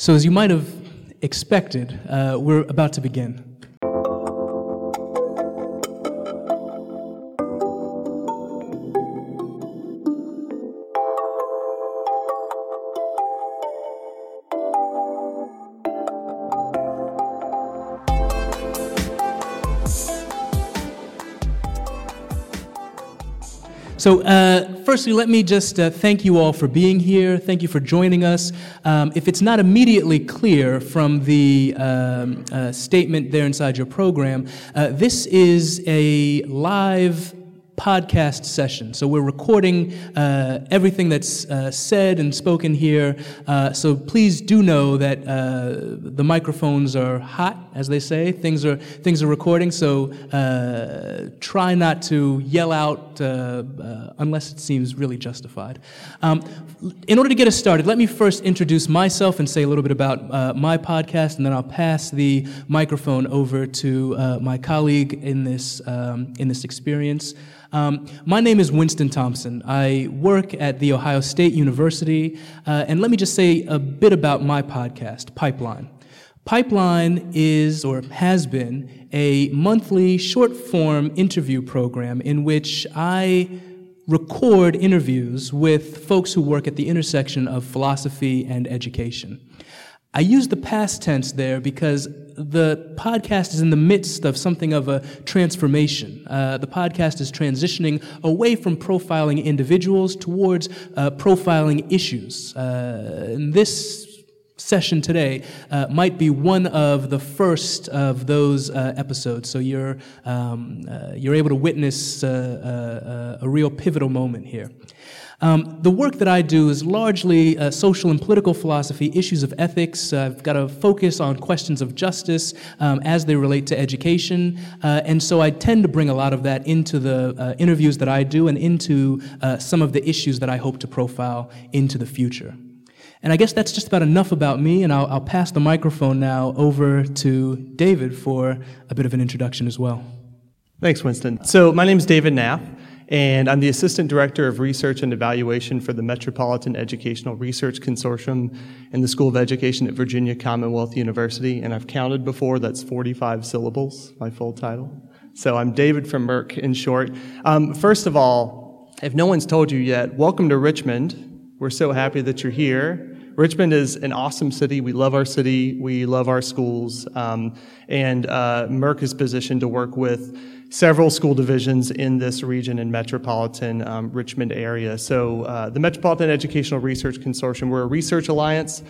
So, as you might have expected, uh, we're about to begin. So, uh, firstly, let me just uh, thank you all for being here. Thank you for joining us. Um, if it's not immediately clear from the um, uh, statement there inside your program, uh, this is a live podcast session. So we're recording uh, everything that's uh, said and spoken here. Uh, so please do know that uh, the microphones are hot, as they say. Things are things are recording. So uh, try not to yell out uh, unless it seems really justified. Um, in order to get us started, let me first introduce myself and say a little bit about my podcast, and then I'll pass the microphone over to my colleague in this um, in this experience. Um, my name is Winston Thompson. I work at The Ohio State University, uh, and let me just say a bit about my podcast, Pipeline. Pipeline is, or has been, a monthly short form interview program in which I record interviews with folks who work at the intersection of philosophy and education. I use the past tense there because the podcast is in the midst of something of a transformation. Uh, the podcast is transitioning away from profiling individuals towards uh, profiling issues. Uh, and this session today uh, might be one of the first of those uh, episodes. So you're, um, uh, you're able to witness a real pivotal moment here. Um, the work that I do is largely uh, social and political philosophy, issues of ethics. Uh, I've got a focus on questions of justice um, as they relate to education. Uh, and so I tend to bring a lot of that into the uh, interviews that I do and into uh, some of the issues that I hope to profile into the future. And I guess that's just about enough about me, and I'll, I'll pass the microphone now over to David for a bit of an introduction as well. Thanks, Winston. So, my name is David Knapp and I'm the Assistant Director of Research and Evaluation for the Metropolitan Educational Research Consortium in the School of Education at Virginia Commonwealth University, and I've counted before, that's 45 syllables, my full title. So I'm David from MERC, in short. Um, first of all, if no one's told you yet, welcome to Richmond. We're so happy that you're here. Richmond is an awesome city. We love our city. We love our schools. Um, and uh, MERC is positioned to work with several school divisions in this region and metropolitan um, Richmond area. So uh, the Metropolitan Educational Research Consortium, we're a research alliance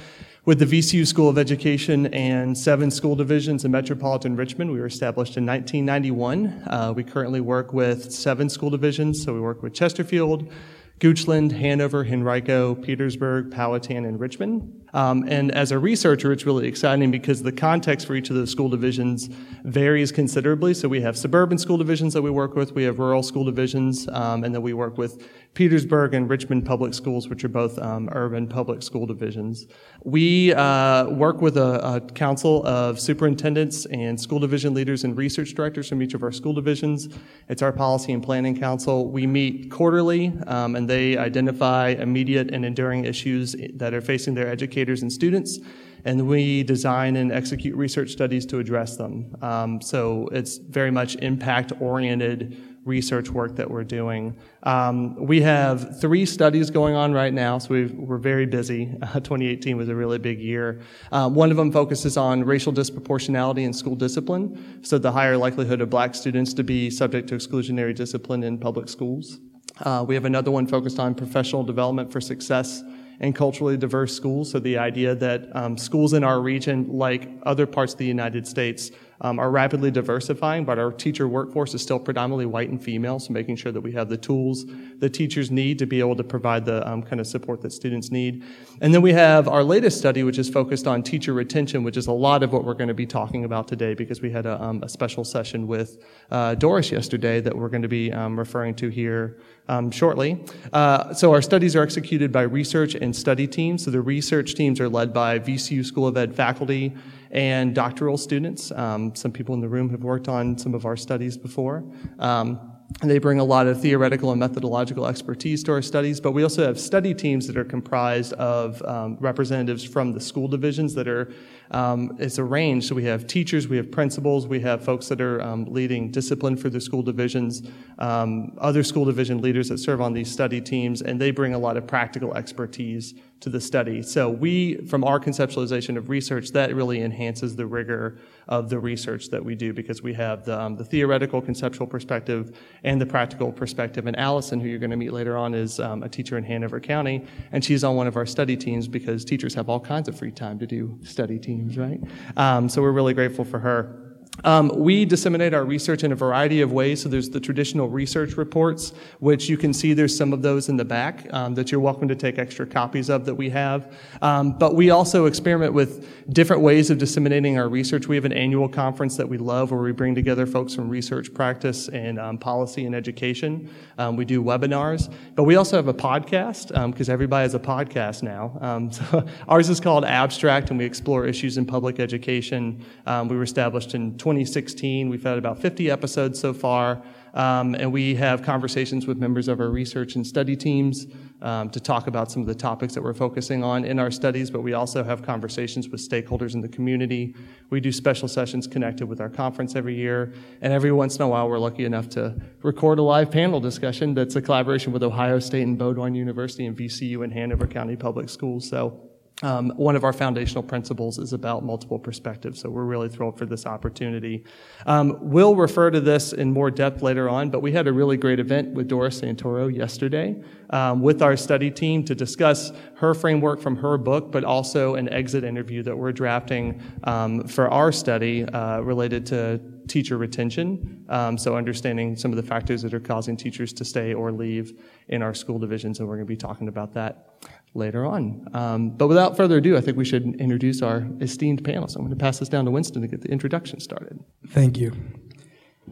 with the VCU School of Education and seven school divisions in metropolitan Richmond. We were established in 1991. Uh, we currently work with seven school divisions. So we work with Chesterfield, Goochland, Hanover, Henrico, Petersburg, Powhatan, and Richmond. Um, and as a researcher, it's really exciting because the context for each of those school divisions varies considerably. So we have suburban school divisions that we work with, we have rural school divisions, um, and then we work with Petersburg and Richmond Public Schools, which are both um, urban public school divisions. We uh, work with a, a, council of superintendents and school division leaders and research directors from each of our school divisions. It's our policy and planning council. We meet quarterly, um, and they identify immediate and enduring issues that are facing their educators and students and we design and execute research studies to address them. Um, so it's very much impact oriented research work that we're doing. Um, we have three studies going on right now, so we are very busy. Uh, 2018 was a really big year. Um, one of them focuses on racial disproportionality in school discipline, so the higher likelihood of black students to be subject to exclusionary discipline in public schools. Uh, we have another one focused on professional development for success in culturally diverse schools. So the idea that um, schools in our region, like other parts of the United States, um, are rapidly diversifying, but our teacher workforce is still predominantly white and female, so making sure that we have the tools that teachers need to be able to provide the um, kind of support that students need. And then we have our latest study, which is focused on teacher retention, which is a lot of what we're going to be talking about today because we had a, um, a special session with uh, Doris yesterday that we're going to be um, referring to here um, shortly. Uh, so our studies are executed by research and study teams. So the research teams are led by VCU School of Ed faculty and doctoral students. Um, some people in the room have worked on some of our studies before. Um, and they bring a lot of theoretical and methodological expertise to our studies, but we also have study teams that are comprised of um, representatives from the school divisions that are, um, it's a range. So we have teachers, we have principals, we have folks that are um, leading discipline for the school divisions, um, other school division leaders that serve on these study teams, and they bring a lot of practical expertise to the study. So we, from our conceptualization of research, that really enhances the rigor of the research that we do because we have the, um, the theoretical conceptual perspective and the practical perspective. And Allison, who you're going to meet later on, is um, a teacher in Hanover County, and she's on one of our study teams because teachers have all kinds of free time to do study teams, right? Um, so we're really grateful for her. Um, we disseminate our research in a variety of ways. So there's the traditional research reports, which you can see there's some of those in the back um, that you're welcome to take extra copies of that we have. Um, but we also experiment with different ways of disseminating our research. We have an annual conference that we love where we bring together folks from research practice and um, policy and education. Um, we do webinars, but we also have a podcast because um, everybody has a podcast now. so ours is called Abstract, and we explore issues in public education. we were established in 2016. We've had about 50 episodes so far, um, and we have conversations with members of our research and study teams um, to talk about some of the topics that we're focusing on in our studies, but we also have conversations with stakeholders in the community. We do special sessions connected with our conference every year, and every once in a while we're lucky enough to record a live panel discussion that's a collaboration with Ohio State and Bowdoin University and VCU and Hanover County Public Schools. So um, one of our foundational principles is about multiple perspectives, so we're really thrilled for this opportunity. Um, we'll refer to this in more depth later on, but we had a really great event with Doris Santoro yesterday um, with our study team to discuss her framework from her book, but also an exit interview that we're drafting um, for our study uh, related to teacher retention. Um, so, understanding some of the factors that are causing teachers to stay or leave in our school divisions, and we're going to be talking about that later on. Um, but without further ado, I think we should introduce our esteemed panel. So I'm going to pass this down to Winston to get the introduction started. Thank you.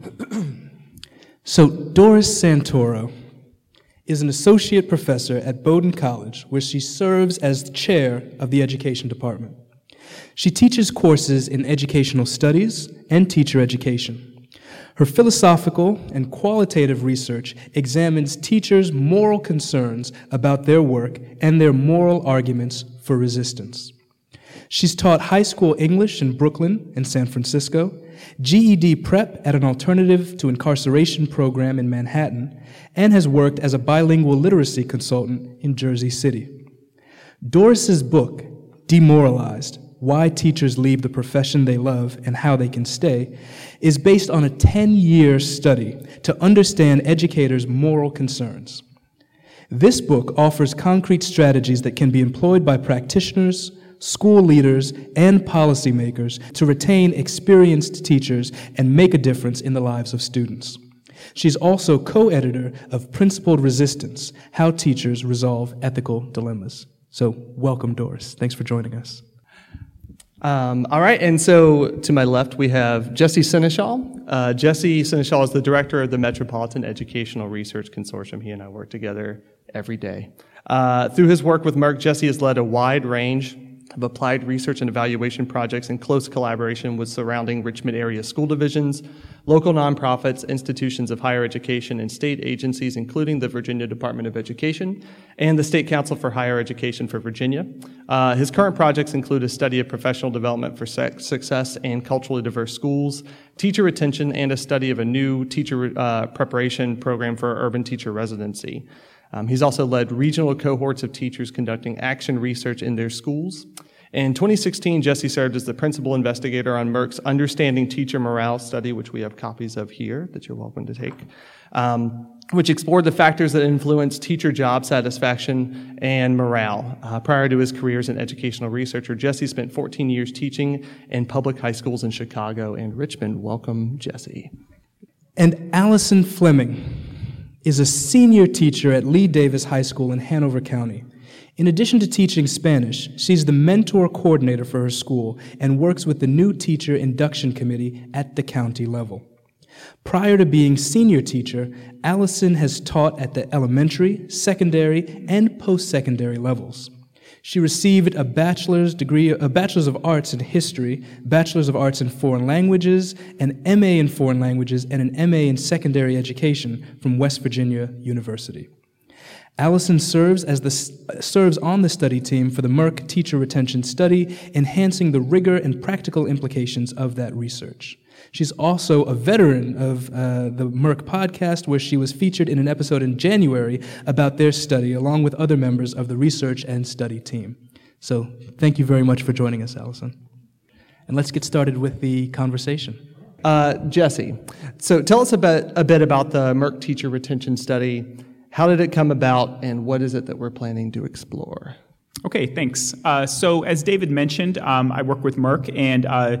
so, Doris Santoro is an associate professor at Bowdoin College, where she serves as the chair of the education department. She teaches courses in educational studies and teacher education. Her philosophical and qualitative research examines teachers' moral concerns about their work and their moral arguments for resistance. She's taught high school English in Brooklyn and San Francisco, GED prep at an alternative to incarceration program in Manhattan, and has worked as a bilingual literacy consultant in Jersey City. Doris's book, Demoralized Why Teachers Leave the Profession They Love and How They Can Stay, is based on a 10 year study to understand educators' moral concerns. This book offers concrete strategies that can be employed by practitioners, school leaders, and policymakers to retain experienced teachers and make a difference in the lives of students. She's also co editor of Principled Resistance How Teachers Resolve Ethical Dilemmas. So, welcome, Doris. Thanks for joining us. Um, all right, and so to my left we have Jesse Senechal. Uh, Jesse Senechal is the director of the Metropolitan Educational Research Consortium. He and I work together every day. Uh, through his work with MERC, Jesse has led a wide range of applied research and evaluation projects in close collaboration with surrounding Richmond area school divisions, local nonprofits, institutions of higher education, and state agencies, including the Virginia Department of Education and the State Council for Higher Education for Virginia. Uh, his current projects include a study of professional development for success and culturally diverse schools, teacher retention, and a study of a new teacher uh, preparation program for urban teacher residency. Um, he's also led regional cohorts of teachers conducting action research in their schools. In 2016, Jesse served as the principal investigator on MERC's Understanding Teacher Morale study, which we have copies of here that you're welcome to take, um, which explored the factors that influence teacher job satisfaction and morale. Uh, prior to his career as an educational researcher, Jesse spent 14 years teaching in public high schools in Chicago and Richmond. Welcome, Jesse. And Allison Fleming is a senior teacher at Lee Davis High School in Hanover County. In addition to teaching Spanish, she's the mentor coordinator for her school and works with the new teacher induction committee at the county level. Prior to being senior teacher, Allison has taught at the elementary, secondary, and post secondary levels. She received a bachelor's degree, a bachelor's of arts in history, bachelor's of arts in foreign languages, an MA in foreign languages, and an MA in secondary education from West Virginia University. Allison serves, as the, serves on the study team for the MERC Teacher Retention Study, enhancing the rigor and practical implications of that research. She's also a veteran of uh, the MERC podcast, where she was featured in an episode in January about their study, along with other members of the research and study team. So, thank you very much for joining us, Allison. And let's get started with the conversation. Uh, Jesse, so tell us a bit, a bit about the MERC Teacher Retention Study. How did it come about, and what is it that we're planning to explore? Okay, thanks. Uh, so, as David mentioned, um, I work with MERC, and uh,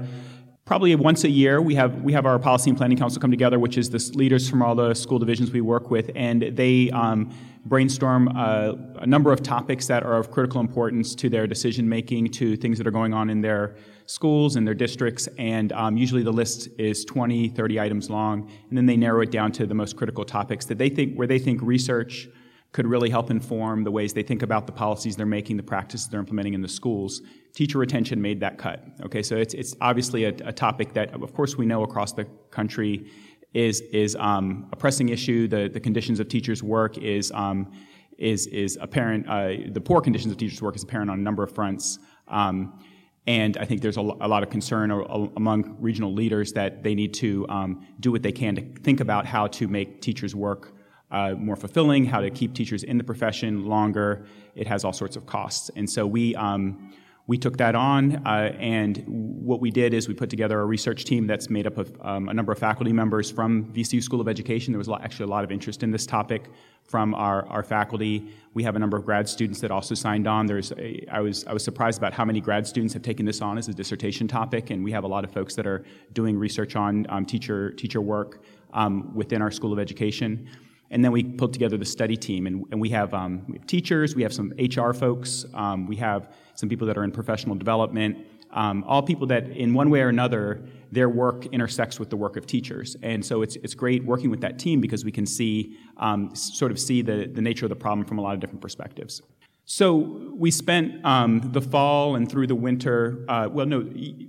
probably once a year we have we have our policy and planning council come together which is the leaders from all the school divisions we work with and they um, brainstorm uh, a number of topics that are of critical importance to their decision making to things that are going on in their schools and their districts and um, usually the list is 20 30 items long and then they narrow it down to the most critical topics that they think where they think research could really help inform the ways they think about the policies they're making, the practices they're implementing in the schools. Teacher retention made that cut. Okay, so it's, it's obviously a, a topic that, of course, we know across the country is, is um, a pressing issue. The, the conditions of teachers' work is, um, is, is apparent, uh, the poor conditions of teachers' work is apparent on a number of fronts. Um, and I think there's a, lot of concern among regional leaders that they need to um, do what they can to think about how to make teachers' work uh, more fulfilling, how to keep teachers in the profession longer. It has all sorts of costs. And so we, um, we took that on, uh, and what we did is we put together a research team that's made up of um, a number of faculty members from VCU School of Education. There was actually a lot of interest in this topic from our, our faculty. We have a number of grad students that also signed on. There's a, I, was, I was surprised about how many grad students have taken this on as a dissertation topic, and we have a lot of folks that are doing research on um, teacher, teacher work um, within our School of Education. And then we put together the study team, and, and we, have, um, we, have, teachers, we have some HR folks, um, we have some people that are in professional development, um, all people that, in one way or another, their work intersects with the work of teachers. And so it's, it's great working with that team because we can see, um, sort of see the, the nature of the problem from a lot of different perspectives. So we spent um, the fall and through the winter, uh, well, no,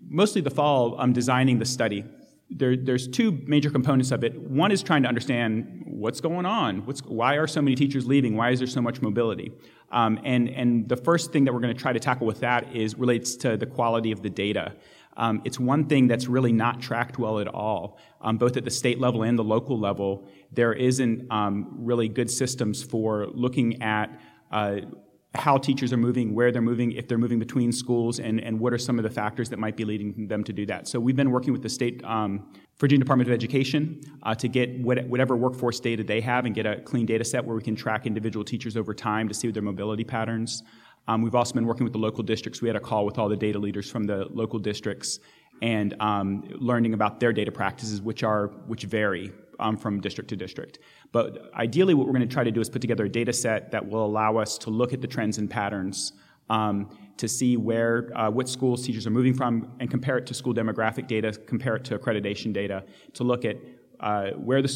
mostly the fall, um, designing the study there, there's two major components of it. One is trying to understand what's going on. What's, why are so many teachers leaving? Why is there so much mobility? Um, and, and the first thing that we're going to try to tackle with that is relates to the quality of the data. Um, it's one thing that's really not tracked well at all, um, both at the state level and the local level. There isn't um, really good systems for looking at uh, how teachers are moving, where they're moving, if they're moving between schools, and, and what are some of the factors that might be leading them to do that. So we've been working with the state um, Virginia Department of Education uh, to get what, whatever workforce data they have and get a clean data set where we can track individual teachers over time to see their mobility patterns. Um, we've also been working with the local districts. We had a call with all the data leaders from the local districts and um, learning about their data practices, which are which vary um, from district to district. But ideally, what we're going to try to do is put together a data set that will allow us to look at the trends and patterns um, to see where uh, what schools teachers are moving from and compare it to school demographic data, compare it to accreditation data to look at uh, where the,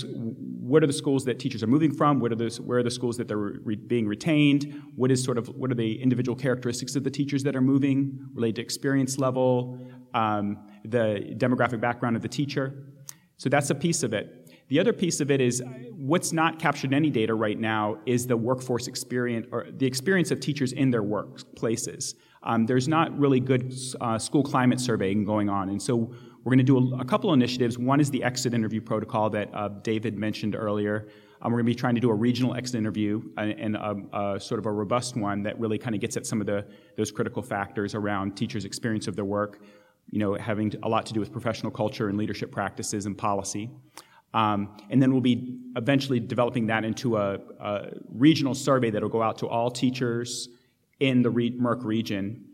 what are the schools that teachers are moving from? What are the, where are the schools that they're re- being retained? What is sort of what are the individual characteristics of the teachers that are moving related to experience level, um, the demographic background of the teacher? So that's a piece of it. The other piece of it is what's not captured in any data right now is the workforce experience or the experience of teachers in their workplaces. Um, there's not really good uh, school climate surveying going on, and so we're going to do a, a, couple initiatives. One is the exit interview protocol that uh, David mentioned earlier. Um, we're going to be trying to do a regional exit interview and, and a, a sort of a robust one that really kind of gets at some of the those critical factors around teachers' experience of their work. You know, having a lot to do with professional culture and leadership practices and policy. Um, and then we'll be eventually developing that into a, a regional survey that will go out to all teachers in the Re- MERC region.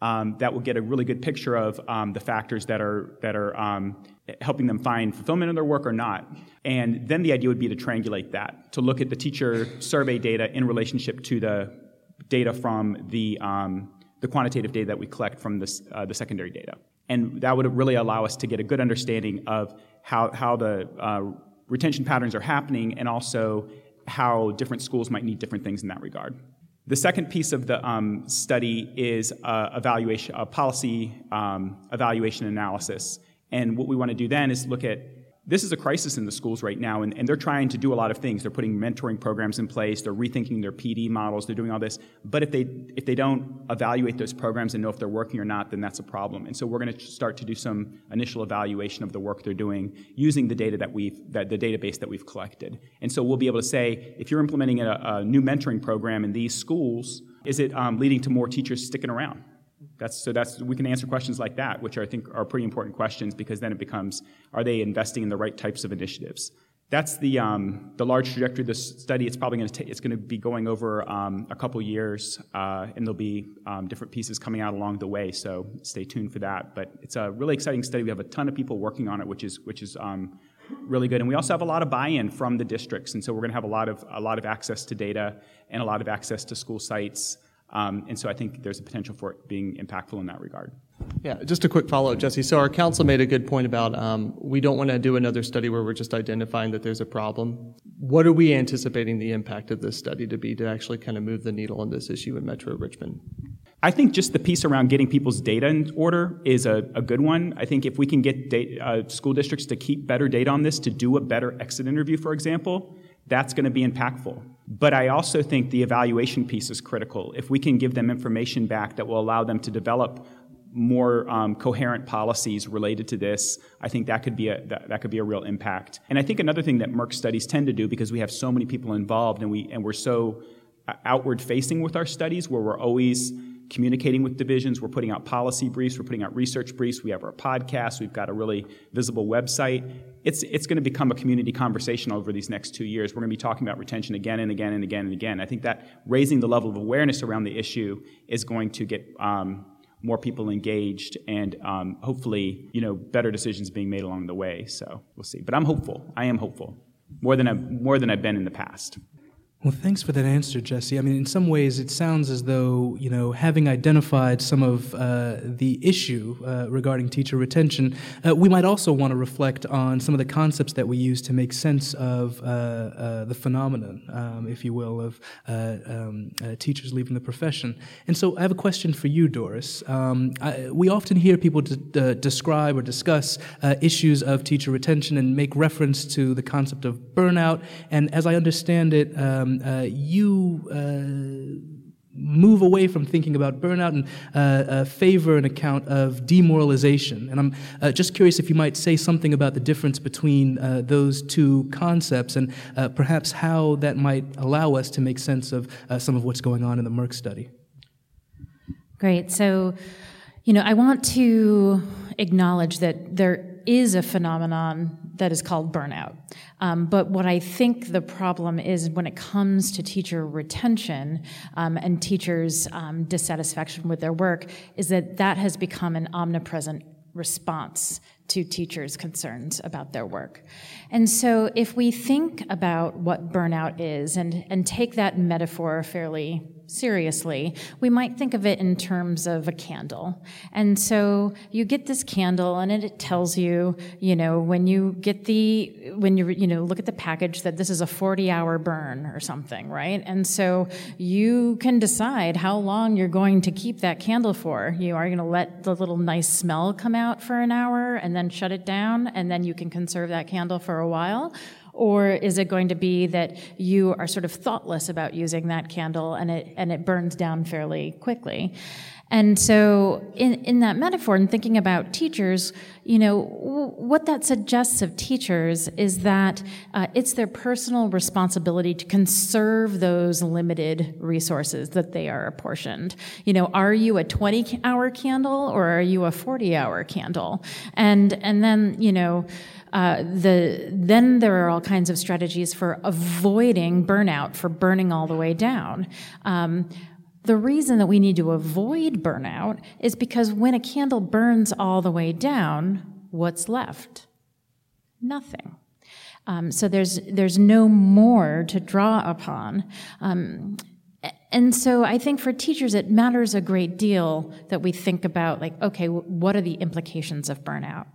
Um, that will get a really good picture of um, the factors that are that are um, helping them find fulfillment in their work or not. And then the idea would be to triangulate that, to look at the teacher survey data in relationship to the data from the um, the quantitative data that we collect from uh, the secondary data. And that would really allow us to get a good understanding of how, how the uh, retention patterns are happening and also how different schools might need different things in that regard. The second piece of the um, study is uh, evaluation, uh, policy um, evaluation analysis. And what we want to do then is look at this is a crisis in the schools right now, and, and they're trying to do a lot of things. They're putting mentoring programs in place, they're rethinking their PD models, they're doing all this. But if they, if they don't evaluate those programs and know if they're working or not, then that's a problem. And so we're going to start to do some initial evaluation of the work they're doing using the data that we've, that, the database that we've collected. And so we'll be able to say, if you're implementing a, a new mentoring program in these schools, is it um, leading to more teachers sticking around? That's, so that's we can answer questions like that, which I think are pretty important questions because then it becomes are they investing in the right types of initiatives? That's the um, the large trajectory of this study. It's probably going to it's going to be going over um, a couple years, uh, and there'll be um, different pieces coming out along the way. So stay tuned for that. But it's a really exciting study. We have a ton of people working on it, which is which is um, really good. And we also have a lot of buy-in from the districts, and so we're going to have a lot of a lot of access to data and a lot of access to school sites. Um, and so I think there's a potential for it being impactful in that regard. Yeah, just a quick follow up, Jesse. So our council made a good point about um, we don't want to do another study where we're just identifying that there's a problem. What are we anticipating the impact of this study to be to actually kind of move the needle on this issue in Metro Richmond? I think just the piece around getting people's data in order is a, a good one. I think if we can get data, uh, school districts to keep better data on this, to do a better exit interview, for example, that's going to be impactful. But I also think the evaluation piece is critical. If we can give them information back that will allow them to develop more um, coherent policies related to this, I think that could be a that, that, could be a real impact. And I think another thing that MERC studies tend to do because we have so many people involved and we and we're so uh, outward facing with our studies, where we're always communicating with divisions, we're putting out policy briefs, we're putting out research briefs, we have our podcast, we've got a really visible website it's, it's going to become a community conversation over these next two years. We're going to be talking about retention again and again and again and again. I think that raising the level of awareness around the issue is going to get um, more people engaged and um, hopefully, you know, better decisions being made along the way. So we'll see. But I'm hopeful. I am hopeful more than I've, more than I've been in the past. Well, thanks for that answer, Jesse. I mean, in some ways, it sounds as though, you know, having identified some of uh, the issue uh, regarding teacher retention, uh, we might also want to reflect on some of the concepts that we use to make sense of uh, uh, the phenomenon, um, if you will, of uh, um, teachers leaving the profession. And so I have a question for you, Doris. Um, I, we often hear people de- describe or discuss issues of teacher retention and make reference to the concept of burnout. And as I understand it, uh, you uh, move away from thinking about burnout and uh, uh, favor an account of demoralization. And I'm just curious if you might say something about the difference between those two concepts and perhaps how that might allow us to make sense of some of what's going on in the MERC study. Great. So, you know, I want to acknowledge that there is a phenomenon that is called burnout. Um, but what I think the problem is when it comes to teacher retention um, and teachers' um, dissatisfaction with their work, is that that has become an omnipresent response to teachers' concerns about their work. And so, if we think about what burnout is and, and take that metaphor fairly seriously, we might think of it in terms of a candle. And so you get this candle and it tells you, you know, when you get the, when you, you know, look at the package that this is a 40 hour burn or something, right? And so you can decide how long you're going to keep that candle for. You are going to let the little nice smell come out for an hour and then shut it down and then you can conserve that candle for a while or is it going to be that you are sort of thoughtless about using that candle and it, and it burns down fairly quickly? And so, in, in that metaphor, and thinking about teachers, you know, w- what that suggests of teachers is that uh, it's their personal responsibility to conserve those limited resources that they are apportioned. You know, are you a 20 hour candle or are you a 40 hour candle? And, and then, you know, uh, the, then there are all kinds of strategies for avoiding burnout, for burning all the way down. Um, the reason that we need to avoid burnout is because when a candle burns all the way down, what's left? Nothing. Um, so there's there's no more to draw upon. Um, and so I think for teachers, it matters a great deal that we think about, like, okay, what are the implications of burnout?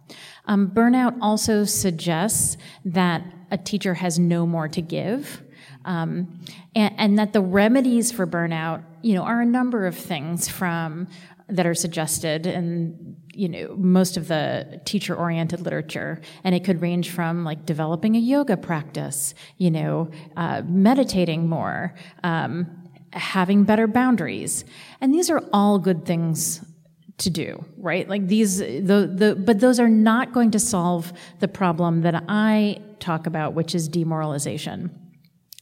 Um, burnout also suggests that a teacher has no more to give. Um, and, and that the remedies for burnout, you know, are a number of things from that are suggested in you know most of the teacher oriented literature and it could range from like developing a yoga practice you know uh, meditating more um, having better boundaries. And these are all good things to do right? Like these the, the but those are not going to solve the problem that i talk about which is demoralization.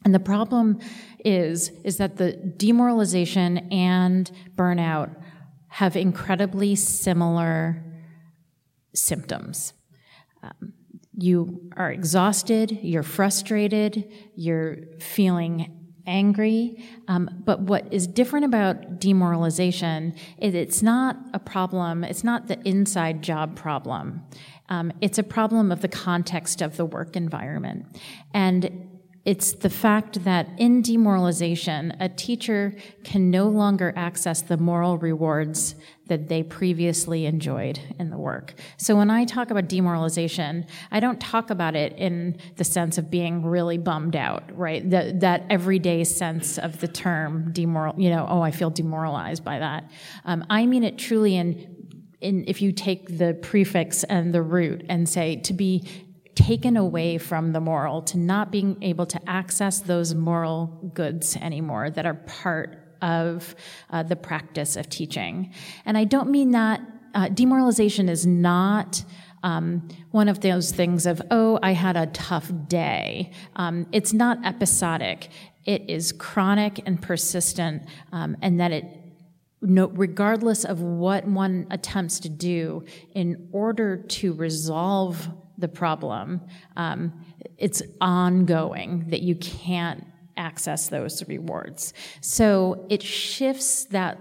And the problem is is that the demoralization and burnout have incredibly similar symptoms. Um, you are exhausted, you're frustrated, you're feeling angry. Um, but what is different about demoralization is it's not a problem, it's not the inside job problem. Um, it's a problem of the context of the work environment. And it's the fact that in demoralization, a teacher can no longer access the moral rewards that they previously enjoyed in the work. So when I talk about demoralization, I don't talk about it in the sense of being really bummed out, right? That, that everyday sense of the term demoral, you know, oh, I feel demoralized by that. Um, I mean it truly in in, if you take the prefix and the root and say to be taken away from the moral, to not being able to access those moral goods anymore that are part of uh, the practice of teaching. And I don't mean that uh, demoralization is not. Um, one of those things of, oh, I had a tough day. Um, it's not episodic. It is chronic and persistent, um, and that it no, regardless of what one attempts to do in order to resolve the problem. Um, it's ongoing that you can't access those rewards. So it shifts that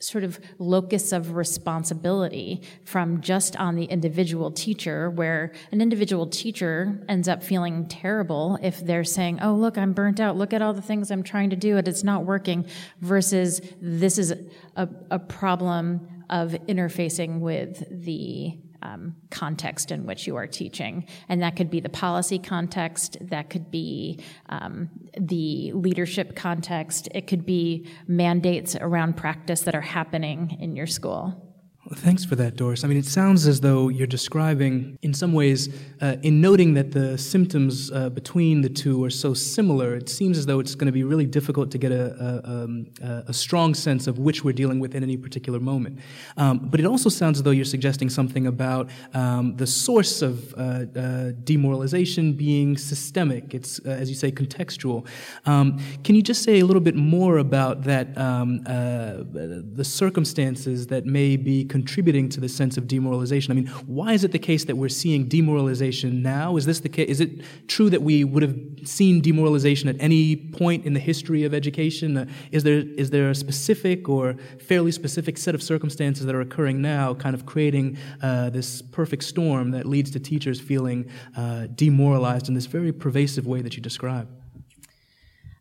sort of locus of responsibility from just on the individual teacher, where an individual teacher ends up feeling terrible if they're saying, Oh, look, I'm burnt out. Look at all the things I'm trying to do and it's not working, versus this is a, a problem of interfacing with the um, context in which you are teaching. And that could be the policy context, that could be um, the leadership context, it could be mandates around practice that are happening in your school. Thanks for that, Doris. I mean, it sounds as though you're describing, in some ways, uh, in noting that the symptoms uh, between the two are so similar, it seems as though it's going to be really difficult to get a, a, um, a, strong sense of which we're dealing with in any particular moment. Um, but it also sounds as though you're suggesting something about um, the source of uh, uh demoralization being systemic. It's, uh, as you say, contextual. Um, can you just say a little bit more about that, um, uh, the circumstances that may be contributing to the sense of demoralization? I mean, why is it the case that we're seeing demoralization now? Is this the case? Is it true that we would have seen demoralization at any point in the history of education? Uh, is there is there a specific or fairly specific set of circumstances that are occurring now, kind of creating uh, this perfect storm that leads to teachers feeling uh, demoralized in this very pervasive way that you describe?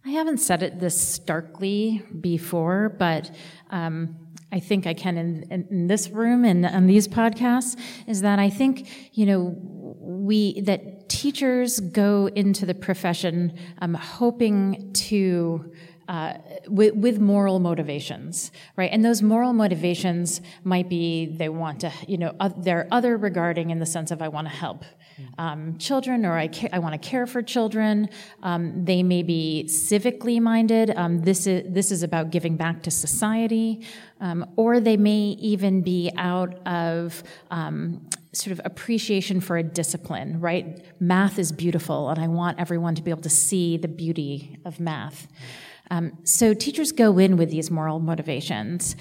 I haven't said it this starkly before, but um, I think I can in, in, this room and on these podcasts is that I think, you know, we, that teachers go into the profession um, hoping to uh, with, with, moral motivations, right? And those moral motivations might be they want to, you know, uh, they're other regarding in the sense of I want to help um, children or I, ca- I want to care for children. Um, they may be civically minded. Um, this is this is about giving back to society, um, or they may even be out of um, sort of appreciation for a discipline, right? Math is beautiful, and I want everyone to be able to see the beauty of math. Um, so teachers go in with these moral motivations.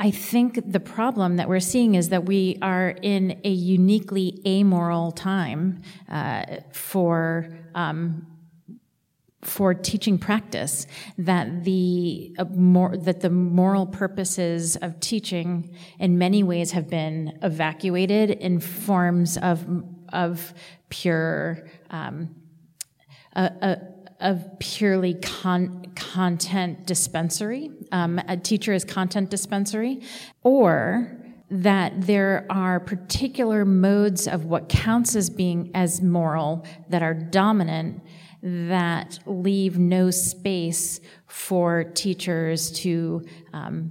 I think the problem that we're seeing is that we are in a uniquely amoral time uh, for um, for teaching practice. That the uh, that the moral purposes of teaching, in many ways, have been evacuated in forms of of pure. Um, of purely con- content dispensary. Um, a teacher is content dispensary, or that there are particular modes of what counts as being as moral that are dominant that leave no space for teachers to um,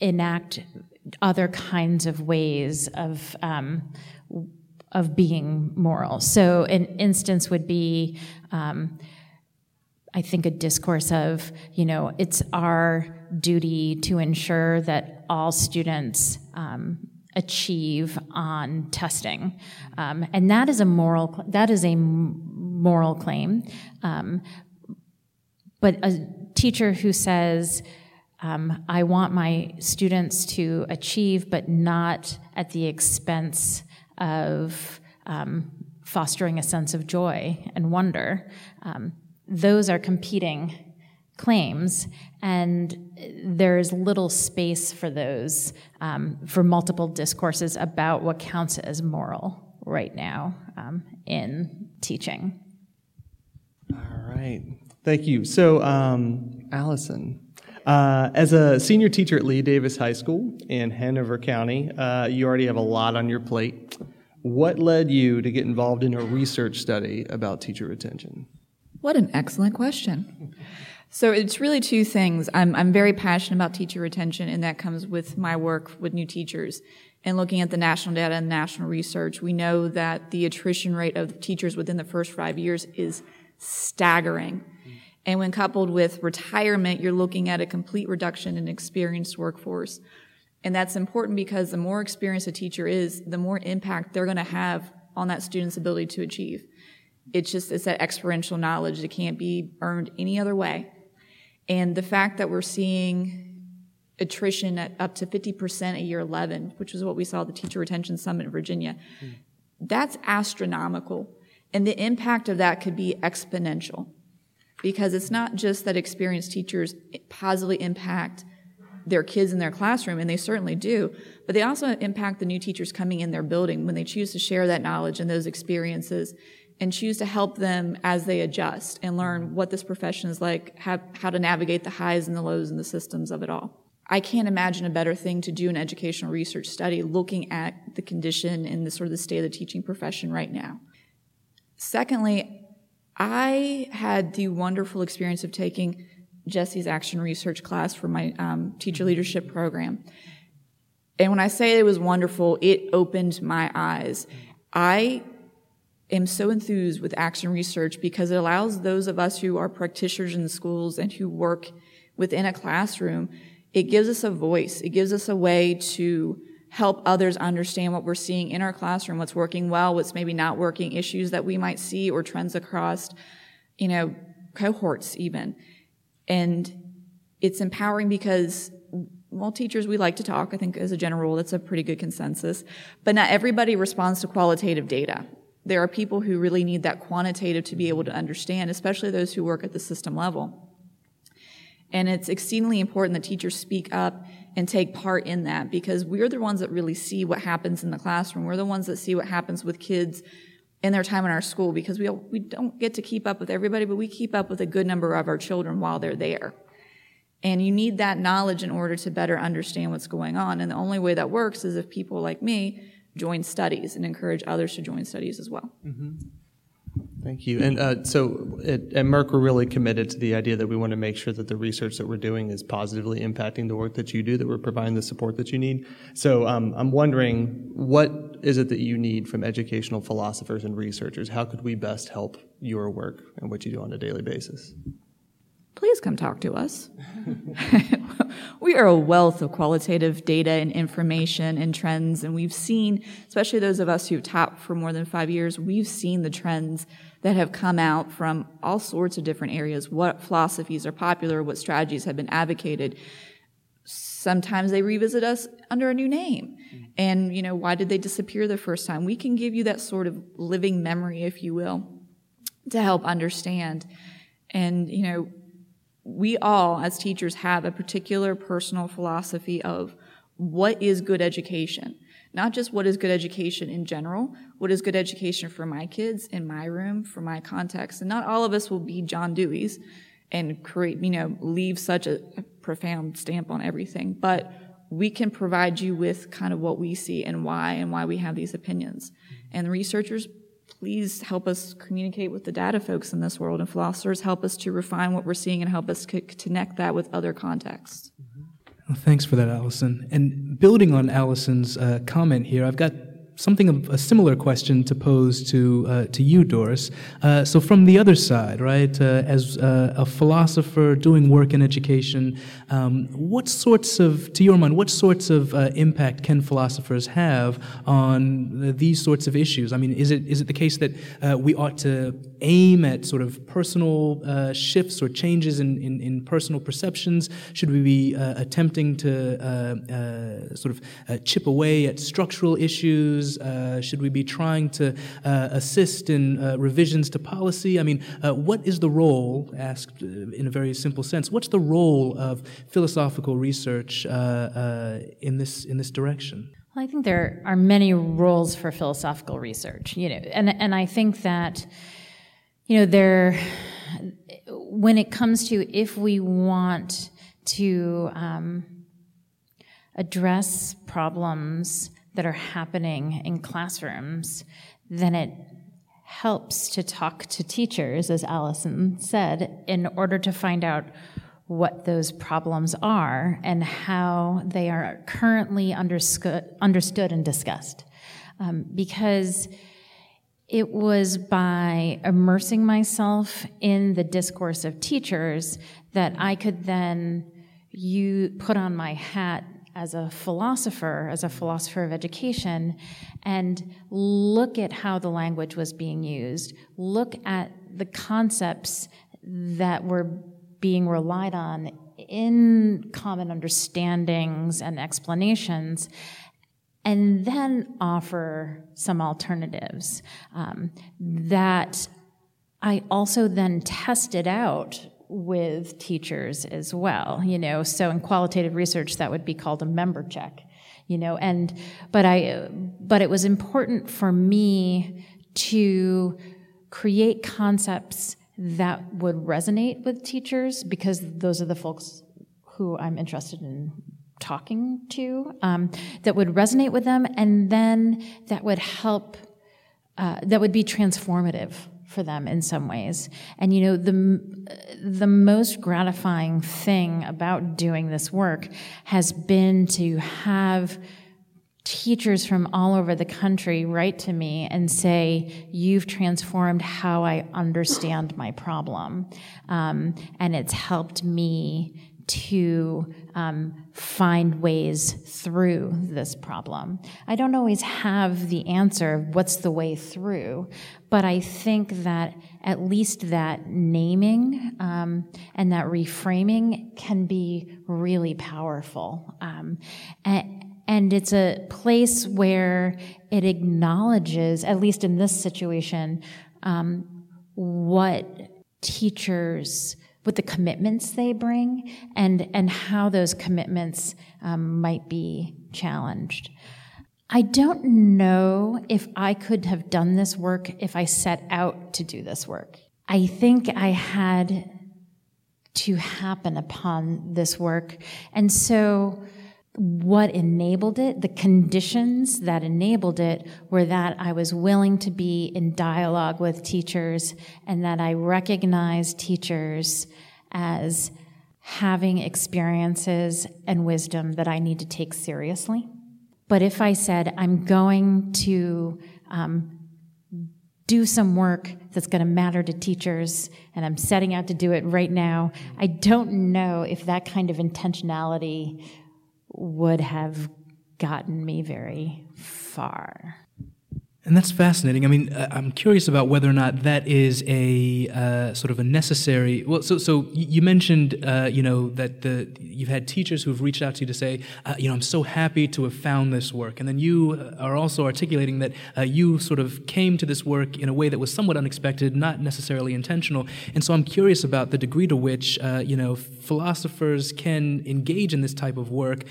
enact other kinds of ways of um, of being moral. So, an instance would be, um, I think, a discourse of, you know, it's our duty to ensure that all students um, achieve on testing, um, and that is a moral that is a moral claim. Um, but a teacher who says, um, I want my students to achieve, but not at the expense of um, fostering a sense of joy and wonder. Um, those are competing claims, and there's little space for those, um, for multiple discourses about what counts as moral right now um, in teaching. All right. Thank you. So, um, Allison, uh, as a senior teacher at Lee Davis High School in Hanover County, uh, you already have a lot on your plate. What led you to get involved in a research study about teacher retention? What an excellent question. So it's really two things. I'm, I'm very passionate about teacher retention, and that comes with my work with new teachers. And looking at the national data and national research, we know that the attrition rate of teachers within the first five years is staggering. And when coupled with retirement, you're looking at a complete reduction in experienced workforce. And that's important because the more experienced a teacher is, the more impact they're going to have on that student's ability to achieve. It's just, it's that experiential knowledge that can't be earned any other way. And the fact that we're seeing attrition at up to 50% at year 11, which is what we saw at the Teacher Retention Summit in Virginia, mm. that's astronomical. And the impact of that could be exponential because it's not just that experienced teachers positively impact their kids in their classroom, and they certainly do, but they also impact the new teachers coming in their building when they choose to share that knowledge and those experiences and choose to help them as they adjust and learn what this profession is like, how, to navigate the highs and the lows and the systems of it all. I can't imagine a better thing to do an educational research study looking at the condition and the sort of the state of the teaching profession right now. Secondly, I had the wonderful experience of taking Jesse's action research class for my um, teacher leadership program. And when I say it was wonderful, it opened my eyes. I am so enthused with action research because it allows those of us who are practitioners in schools and who work within a classroom, it gives us a voice. It gives us a way to help others understand what we're seeing in our classroom, what's working well, what's maybe not working, issues that we might see or trends across, you know, cohorts even. And it's empowering because, well, teachers, we like to talk. I think as a general rule, that's a pretty good consensus. But not everybody responds to qualitative data. There are people who really need that quantitative to be able to understand, especially those who work at the system level. And it's exceedingly important that teachers speak up and take part in that because we're the ones that really see what happens in the classroom. We're the ones that see what happens with kids in their time in our school because we, we don't get to keep up with everybody, but we keep up with a good number of our children while they're there. And you need that knowledge in order to better understand what's going on. And the only way that works is if people like me join studies and encourage others to join studies as well. Mm-hmm. Thank you. And uh, so at, at, MERC, we're really committed to the idea that we want to make sure that the research that we're doing is positively impacting the work that you do, that we're providing the support that you need. So um, I'm wondering, what is it that you need from educational philosophers and researchers? How could we best help your work and what you do on a daily basis? Please come talk to us. we are a wealth of qualitative data and information and trends, and we've seen, especially those of us who've taught for more than five years, we've seen the trends that have come out from all sorts of different areas, what philosophies are popular, what strategies have been advocated. Sometimes they revisit us under a new name. Mm-hmm. And, you know, why did they disappear the first time? We can give you that sort of living memory, if you will, to help understand. And, you know, we all, as teachers, have a particular personal philosophy of what is good education. Not just what is good education in general, what is good education for my kids, in my room, for my context. And not all of us will be John Dewey's and create, you know, leave such a, profound stamp on everything. But we can provide you with kind of what we see and why and why we have these opinions. And the researchers please help us communicate with the data folks in this world and philosophers help us to refine what we're seeing and help us c- connect that with other contexts. Well, thanks for that, Allison. And building on Allison's uh, comment here, I've got something of a similar question to pose to uh, to you, Doris. Uh, so, from the other side, right, uh, as uh, a philosopher doing work in education, um, what sorts of, to your mind, what sorts of uh, impact can philosophers have on these sorts of issues? I mean, is it is it the case that uh, we ought to aim at sort of personal shifts or changes in, in, in, personal perceptions? Should we be attempting to sort of chip away at structural issues? Uh, should we be trying to uh, assist in uh, revisions to policy? I mean, what is the role, asked in a very simple sense, what's the role of philosophical research in, this, in this direction? Well, I think there are many roles for philosophical research, you know, and, and I think that, you know, there, when it comes to if we want to um, address problems that are happening in classrooms, then it helps to talk to teachers, as Allison said, in order to find out what those problems are and how they are currently understood, understood and discussed. Um, because it was by immersing myself in the discourse of teachers that I could then you put on my hat as a philosopher, as a philosopher of education, and look at how the language was being used, look at the concepts that were being relied on in common understandings and explanations, and then offer some alternatives um, that I also then tested out with teachers as well, you know. So in qualitative research, that would be called a member check, you know. And but I, but it was important for me to create concepts that would resonate with teachers because those are the folks who I'm interested in talking to um, that would resonate with them, and then that would help. Uh, that would be transformative for them in some ways. And you know, the the most gratifying thing about doing this work has been to have teachers from all over the country write to me and say, You've transformed how I understand my problem. Um, and it's helped me to um, find ways through this problem. I don't always have the answer of what's the way through, but I think that at least that naming um, and that reframing can be really powerful. Um, and, and it's a place where it acknowledges, at least in this situation, um, what teachers with the commitments they bring and, and how those commitments um, might be challenged. I don't know if I could have done this work if I set out to do this work. I think I had to happen upon this work. And so what enabled it, the conditions that enabled it, were that I was willing to be in dialogue with teachers and that I recognized teachers as having experiences and wisdom that I need to take seriously. But if I said, I'm going to um, do some work that's going to matter to teachers, and I'm setting out to do it right now, I don't know if that kind of intentionality would have gotten me very far. And that's fascinating. I mean, uh, I'm curious about whether or not that is a uh, sort of a necessary. Well, so so you mentioned, uh, you know, that the you've had teachers who've reached out to you to say, uh, you know, I'm so happy to have found this work, and then you uh, are also articulating that uh, you sort of came to this work in a way that was somewhat unexpected, not necessarily intentional. And so I'm curious about the degree to which, you know, philosophers can engage in this type of work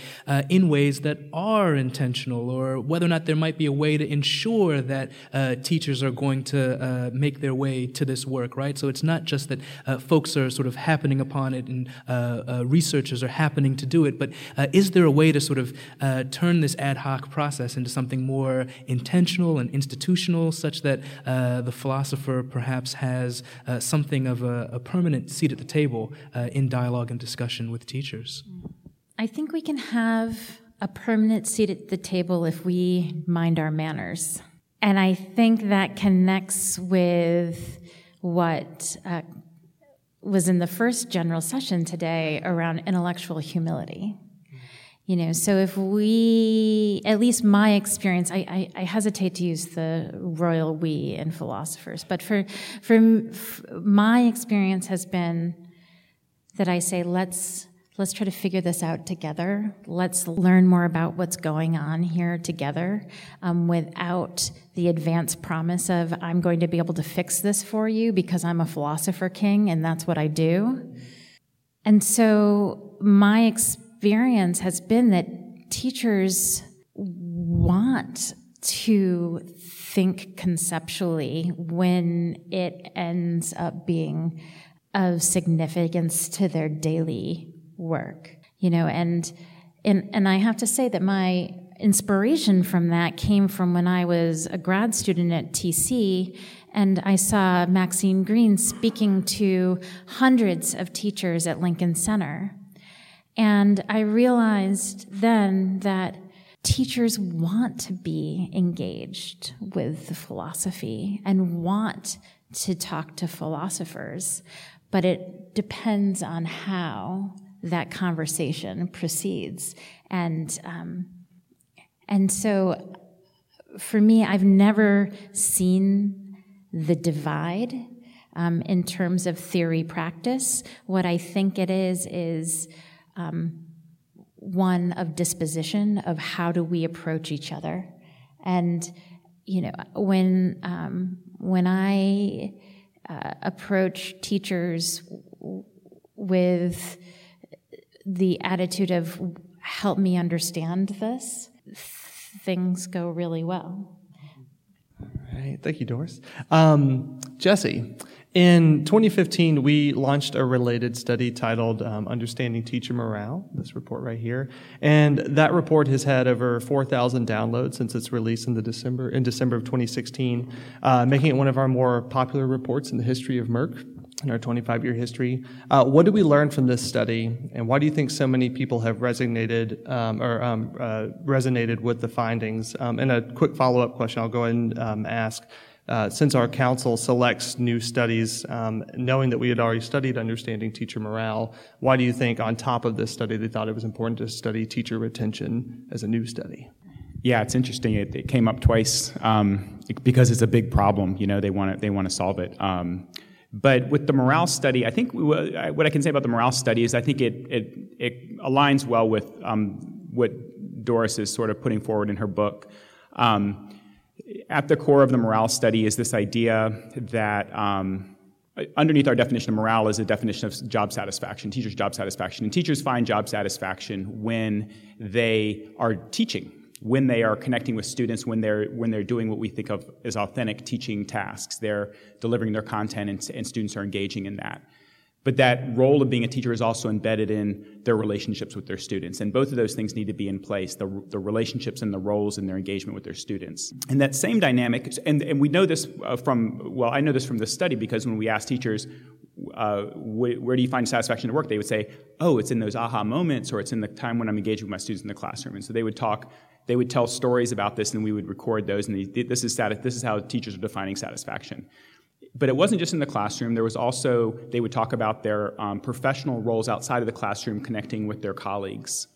in ways that are intentional, or whether or not there might be a way to ensure that uh, teachers are going to uh, make their way to this work, right? So it's not just that uh, folks are sort of happening upon it and uh, uh, researchers are happening to do it, but is there a way to sort of turn this ad hoc process into something more intentional and institutional, such that the philosopher perhaps has something of a, a, permanent seat at the table in dialogue and discussion with teachers? I think we can have a permanent seat at the table if we mind our manners. And I think that connects with what uh, was in the first general session today around intellectual humility. You know, so if we, at least my experience, I, I, I hesitate to use the royal we in philosophers, but for, for, for my experience has been that I say, let's Let's try to figure this out together. Let's learn more about what's going on here together um, without the advance promise of, I'm going to be able to fix this for you because I'm a philosopher king and that's what I do. And so my experience has been that teachers want to think conceptually when it ends up being of significance to their daily work, you know, and and and I have to say that my inspiration from that came from when I was a grad student at TC and I saw Maxine Greene speaking to hundreds of teachers at Lincoln Center. And I realized then that teachers want to be engaged with philosophy and want to talk to philosophers, but it depends on how that conversation proceeds. And, um, and so for me, I've never seen the divide um, in terms of theory practice. What I think it is, is um, one of disposition of how do we approach each other. And, you know, when, um, when I uh, approach teachers with the attitude of help me understand this, things go really well. All right. Thank you, Doris. Um, Jesse, in 2015, we launched a related study titled um, Understanding Teacher Morale, this report right here. And that report has had over 4,000 downloads since its release in, the December, in December of 2016, uh, making it one of our more popular reports in the history of MERC in our 25 year history. Uh, what did we learn from this study, and why do you think so many people have resonated um, or um, uh, resonated with the findings? Um, and a quick follow up question I'll go ahead and um, ask. Uh, since our council selects new studies, um, knowing that we had already studied understanding teacher morale, why do you think, on top of this study, they thought it was important to study teacher retention as a new study? Yeah, it's interesting. It, it came up twice um, because it's a big problem. You know, they want to they want to solve it. But with the morale study, I think what I can say about the morale study is I think it, it, it aligns well with um, what Doris is sort of putting forward in her book. Um, at the core of the morale study is this idea that um, underneath our definition of morale is a definition of job satisfaction, teachers' job satisfaction. And teachers find job satisfaction when they are teaching when they are connecting with students, when they're, when they're doing what we think of as authentic teaching tasks. They're delivering their content and, and students are engaging in that. But that role of being a teacher is also embedded in their relationships with their students. And both of those things need to be in place the, the relationships and the roles and their engagement with their students. And that same dynamic, and, and we know this uh, from, well, I know this from this study because when we ask teachers, uh, wh- where do you find satisfaction at work? They would say, oh, it's in those aha moments or it's in the time when I'm engaging with my students in the classroom. And so they would talk they would tell stories about this and we would record those and this is, this is how teachers are defining satisfaction. But it wasn't just in the classroom. There was also they would talk about their um, professional roles outside of the classroom connecting with their colleagues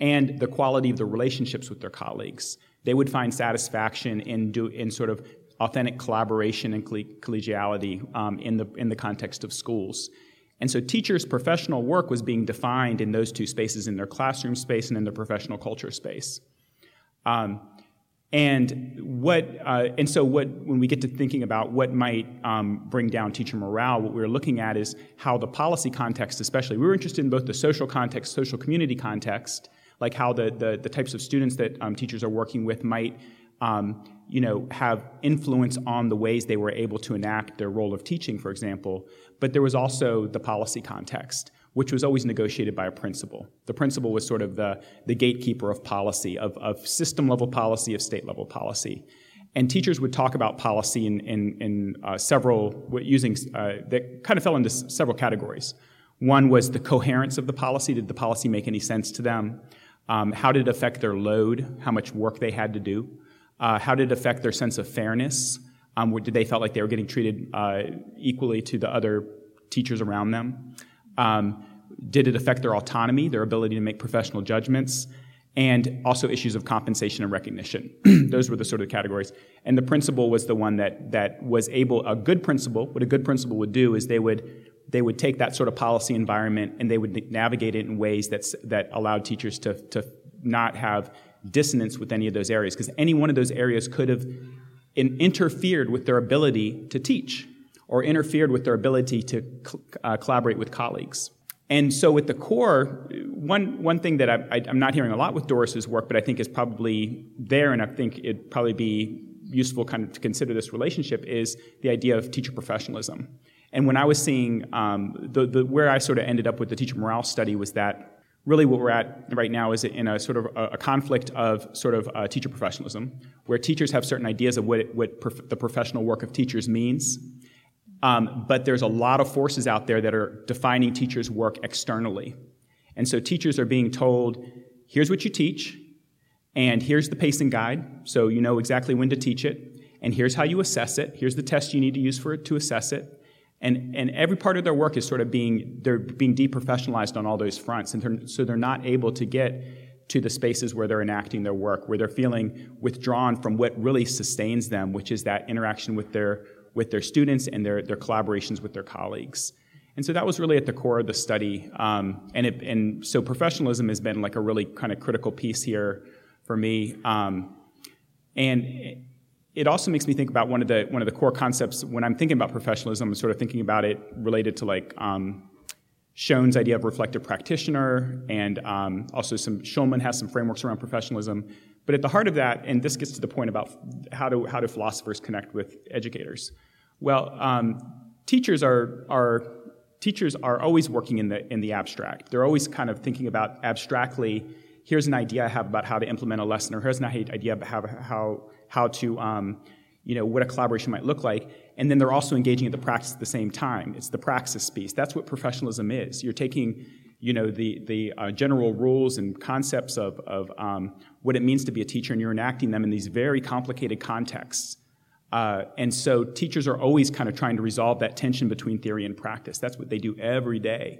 and the quality of the relationships with their colleagues. They would find satisfaction in, do, in sort of authentic collaboration and collegiality um, in, the, in the context of schools. And so teachers' professional work was being defined in those two spaces in their classroom space and in their professional culture space. Um, and what, uh, and so what, when we get to thinking about what might um, bring down teacher morale, what we're looking at is how the policy context, especially, we were interested in both the social context, social community context, like how the, the, the types of students that um, teachers are working with might um, you know, have influence on the ways they were able to enact their role of teaching, for example. But there was also the policy context, which was always negotiated by a principal. The principal was sort of the, the gatekeeper of policy, of, of system level policy, of state level policy. And teachers would talk about policy in, in, in uh, several, using, uh, that kind of fell into several categories. One was the coherence of the policy. Did the policy make any sense to them? Um, how did it affect their load? How much work they had to do? Uh, how did it affect their sense of fairness? Um, did they felt like they were getting treated uh, equally to the other teachers around them? Um, did it affect their autonomy, their ability to make professional judgments? And also issues of compensation and recognition. Those were the sort of categories. And the principal was the one that, that was able, a good principal, what a good principal would do is they would they would take that sort of policy environment and they would navigate it in ways that's, that allowed teachers to, to not have dissonance with any of those areas, because any one of those areas could have in, interfered with their ability to teach or interfered with their ability to cl- uh, collaborate with colleagues. And so, at the core, one, one thing that I, am not hearing a lot with Doris's work, but I think is probably there, and I think it'd probably be useful kind of to consider this relationship, is the idea of teacher professionalism. And when I was seeing um, the, the, where I sort of ended up with the teacher morale study was that really what we're at right now is in a sort of a, a conflict of sort of uh, teacher professionalism, where teachers have certain ideas of what, it, what prof- the professional work of teachers means. Um, but there's a lot of forces out there that are defining teachers' work externally. And so teachers are being told, here's what you teach, and here's the pacing guide, so you know exactly when to teach it, and here's how you assess it, here's the test you need to use for it to assess it, and, and every part of their work is sort of being, they're being deprofessionalized on all those fronts. And they're, so they're not able to get to the spaces where they're enacting their work, where they're feeling withdrawn from what really sustains them, which is that interaction with their, with their students and their, their collaborations with their colleagues. And so that was really at the core of the study. Um, and, it, and so professionalism has been like a really kind of critical piece here for me. Um, and it also makes me think about one of the one of the core concepts when I'm thinking about professionalism. I'm sort of thinking about it related to like um, Schoen's idea of reflective practitioner, and um, also some Shulman has some frameworks around professionalism. But at the heart of that, and this gets to the point about how do how do philosophers connect with educators? Well, um, teachers are are teachers are always working in the in the abstract. They're always kind of thinking about abstractly. Here's an idea I have about how to implement a lesson, or here's an idea about how, how how to, um, you know, what a collaboration might look like. And then they're also engaging in the practice at the same time. It's the praxis piece. That's what professionalism is. You're taking, you know, the, the uh, general rules and concepts of, of um, what it means to be a teacher, and you're enacting them in these very complicated contexts. Uh, and so teachers are always kind of trying to resolve that tension between theory and practice. That's what they do every day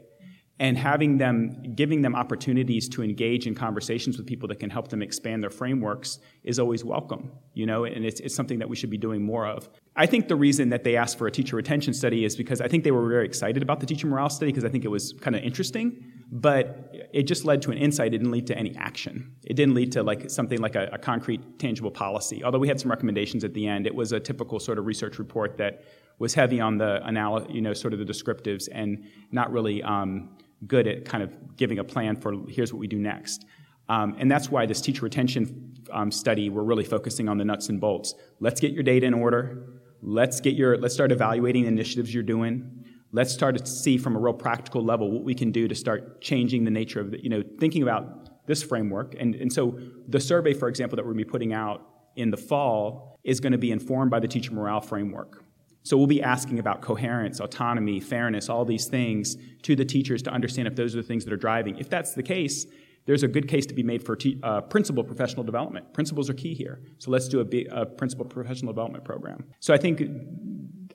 and having them giving them opportunities to engage in conversations with people that can help them expand their frameworks is always welcome you know and it's, it's something that we should be doing more of. I think the reason that they asked for a teacher retention study is because i think they were very excited about the teacher morale study because i think it was kind of interesting but it just led to an insight. It didn't lead to any action. It didn't lead to like something like a, a concrete tangible policy. Although we had some recommendations at the end it was a typical sort of research report that was heavy on the analy- you know sort of the descriptives and not really um, good at kind of giving a plan for here's what we do next. Um, and that's why this teacher retention um, study, we're really focusing on the nuts and bolts. Let's get your data in order. Let's get your, let's start evaluating initiatives you're doing. Let's start to see from a real practical level what we can do to start changing the nature of the, you know, thinking about this framework. And, and so the survey, for example, that we're going to be putting out in the fall is going to be informed by the teacher morale framework. So we'll be asking about coherence, autonomy, fairness, all these things to the teachers to understand if those are the things that are driving. If that's the case, there's a good case to be made for te- uh, principal professional development. Principals are key here. So let's do a, principal professional development program. So I think,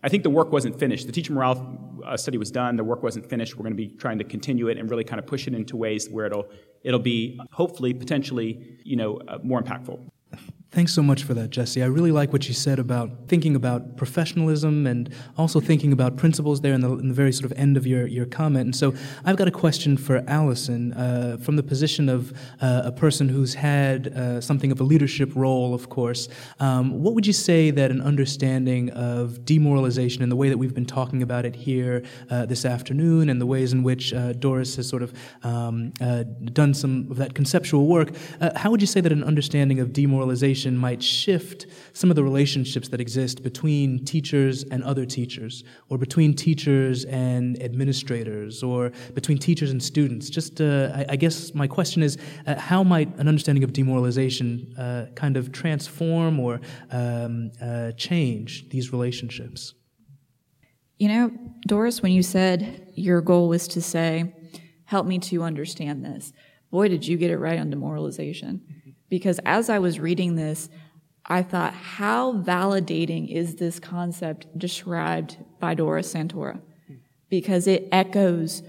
I think the work wasn't finished. The teacher morale uh, study was done. The work wasn't finished. We're going to be trying to continue it and really kind of push it into ways where it'll, it'll be hopefully, potentially, you know, uh, more impactful. Thanks so much for that, Jesse. I really like what you said about thinking about professionalism and also thinking about principals there in the, in the very sort of end of your, your comment. And so I've got a question for Allison uh, from the position of uh, a person who's had uh, something of a leadership role, of course. Um, what would you say that an understanding of demoralization and the way that we've been talking about it here uh, this afternoon and the ways in which uh, Doris has sort of um, uh, done some of that conceptual work, how would you say that an understanding of demoralization might shift some of the relationships that exist between teachers and other teachers, or between teachers and administrators, or between teachers and students. Just, uh, I, I, guess my question is uh, how might an understanding of demoralization uh, kind of transform or um, uh, change these relationships? You know, Doris, when you said your goal was to say, help me to understand this, boy, did you get it right on demoralization. Because as I was reading this, I thought, how validating is this concept described by Doris Santoro? Because it echoes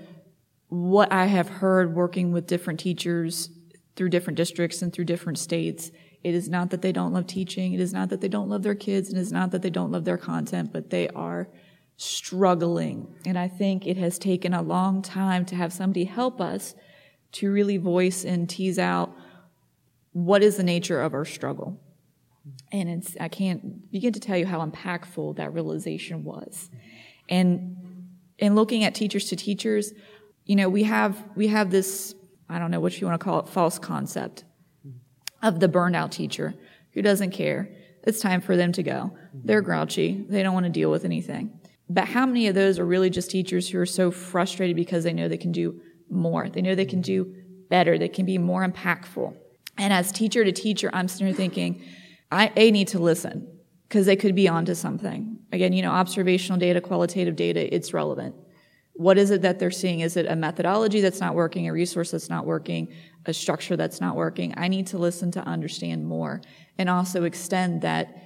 what I have heard working with different teachers through different districts and through different states. It is not that they don't love teaching. It is not that they don't love their kids. And it is not that they don't love their content, but they are struggling. And I think it has taken a long time to have somebody help us to really voice and tease out what is the nature of our struggle. And it's, I can't begin to tell you how impactful that realization was. And in looking at teachers to teachers, you know, we have, we have this, I don't know what you want to call it, false concept of the burnout teacher who doesn't care. It's time for them to go. They're grouchy. They don't want to deal with anything. But how many of those are really just teachers who are so frustrated because they know they can do more? They know they can do better. They can be more impactful. And as teacher to teacher, I'm sitting here thinking, I a need to listen because they could be onto something. Again, you know, observational data, qualitative data, it's relevant. What is it that they're seeing? Is it a methodology that's not working, a resource that's not working, a structure that's not working? I need to listen to understand more and also extend that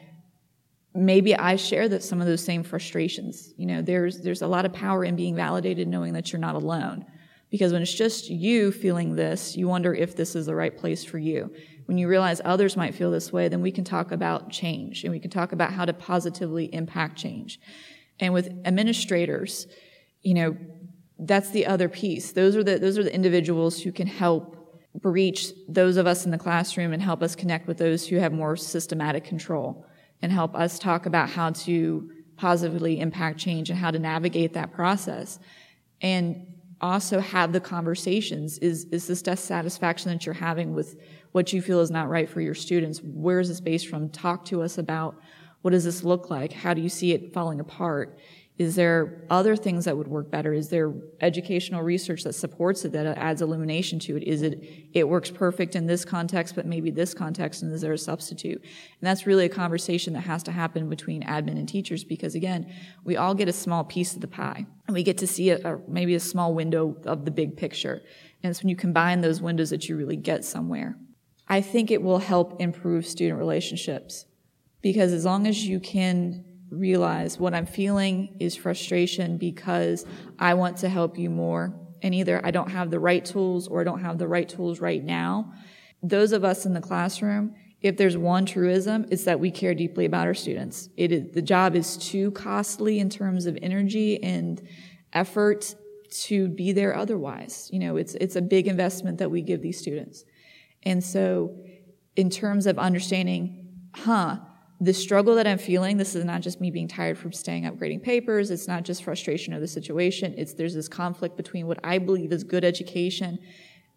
maybe I share that some of those same frustrations. You know, there's there's a lot of power in being validated, knowing that you're not alone. Because when it's just you feeling this, you wonder if this is the right place for you. When you realize others might feel this way, then we can talk about change and we can talk about how to positively impact change. And with administrators, you know, that's the other piece. Those are the those are the individuals who can help breach those of us in the classroom and help us connect with those who have more systematic control and help us talk about how to positively impact change and how to navigate that process. And also have the conversations. Is, is this dissatisfaction that you're having with what you feel is not right for your students? Where is this based from? Talk to us about what does this look like? How do you see it falling apart? Is there other things that would work better? Is there educational research that supports it, that adds illumination to it? Is it, it works perfect in this context, but maybe this context, and is there a substitute? And that's really a conversation that has to happen between admin and teachers because, again, we all get a small piece of the pie. And we get to see a, a, maybe a small window of the big picture. And it's when you combine those windows that you really get somewhere. I think it will help improve student relationships because as long as you can realize what I'm feeling is frustration because I want to help you more. And either I don't have the right tools or I don't have the right tools right now. Those of us in the classroom, if there's one truism, it's that we care deeply about our students. It is, the job is too costly in terms of energy and effort to be there otherwise. You know, it's, it's a big investment that we give these students. And so, in terms of understanding, huh, the struggle that I'm feeling, this is not just me being tired from staying up grading papers. It's not just frustration of the situation. It's there's this conflict between what I believe is good education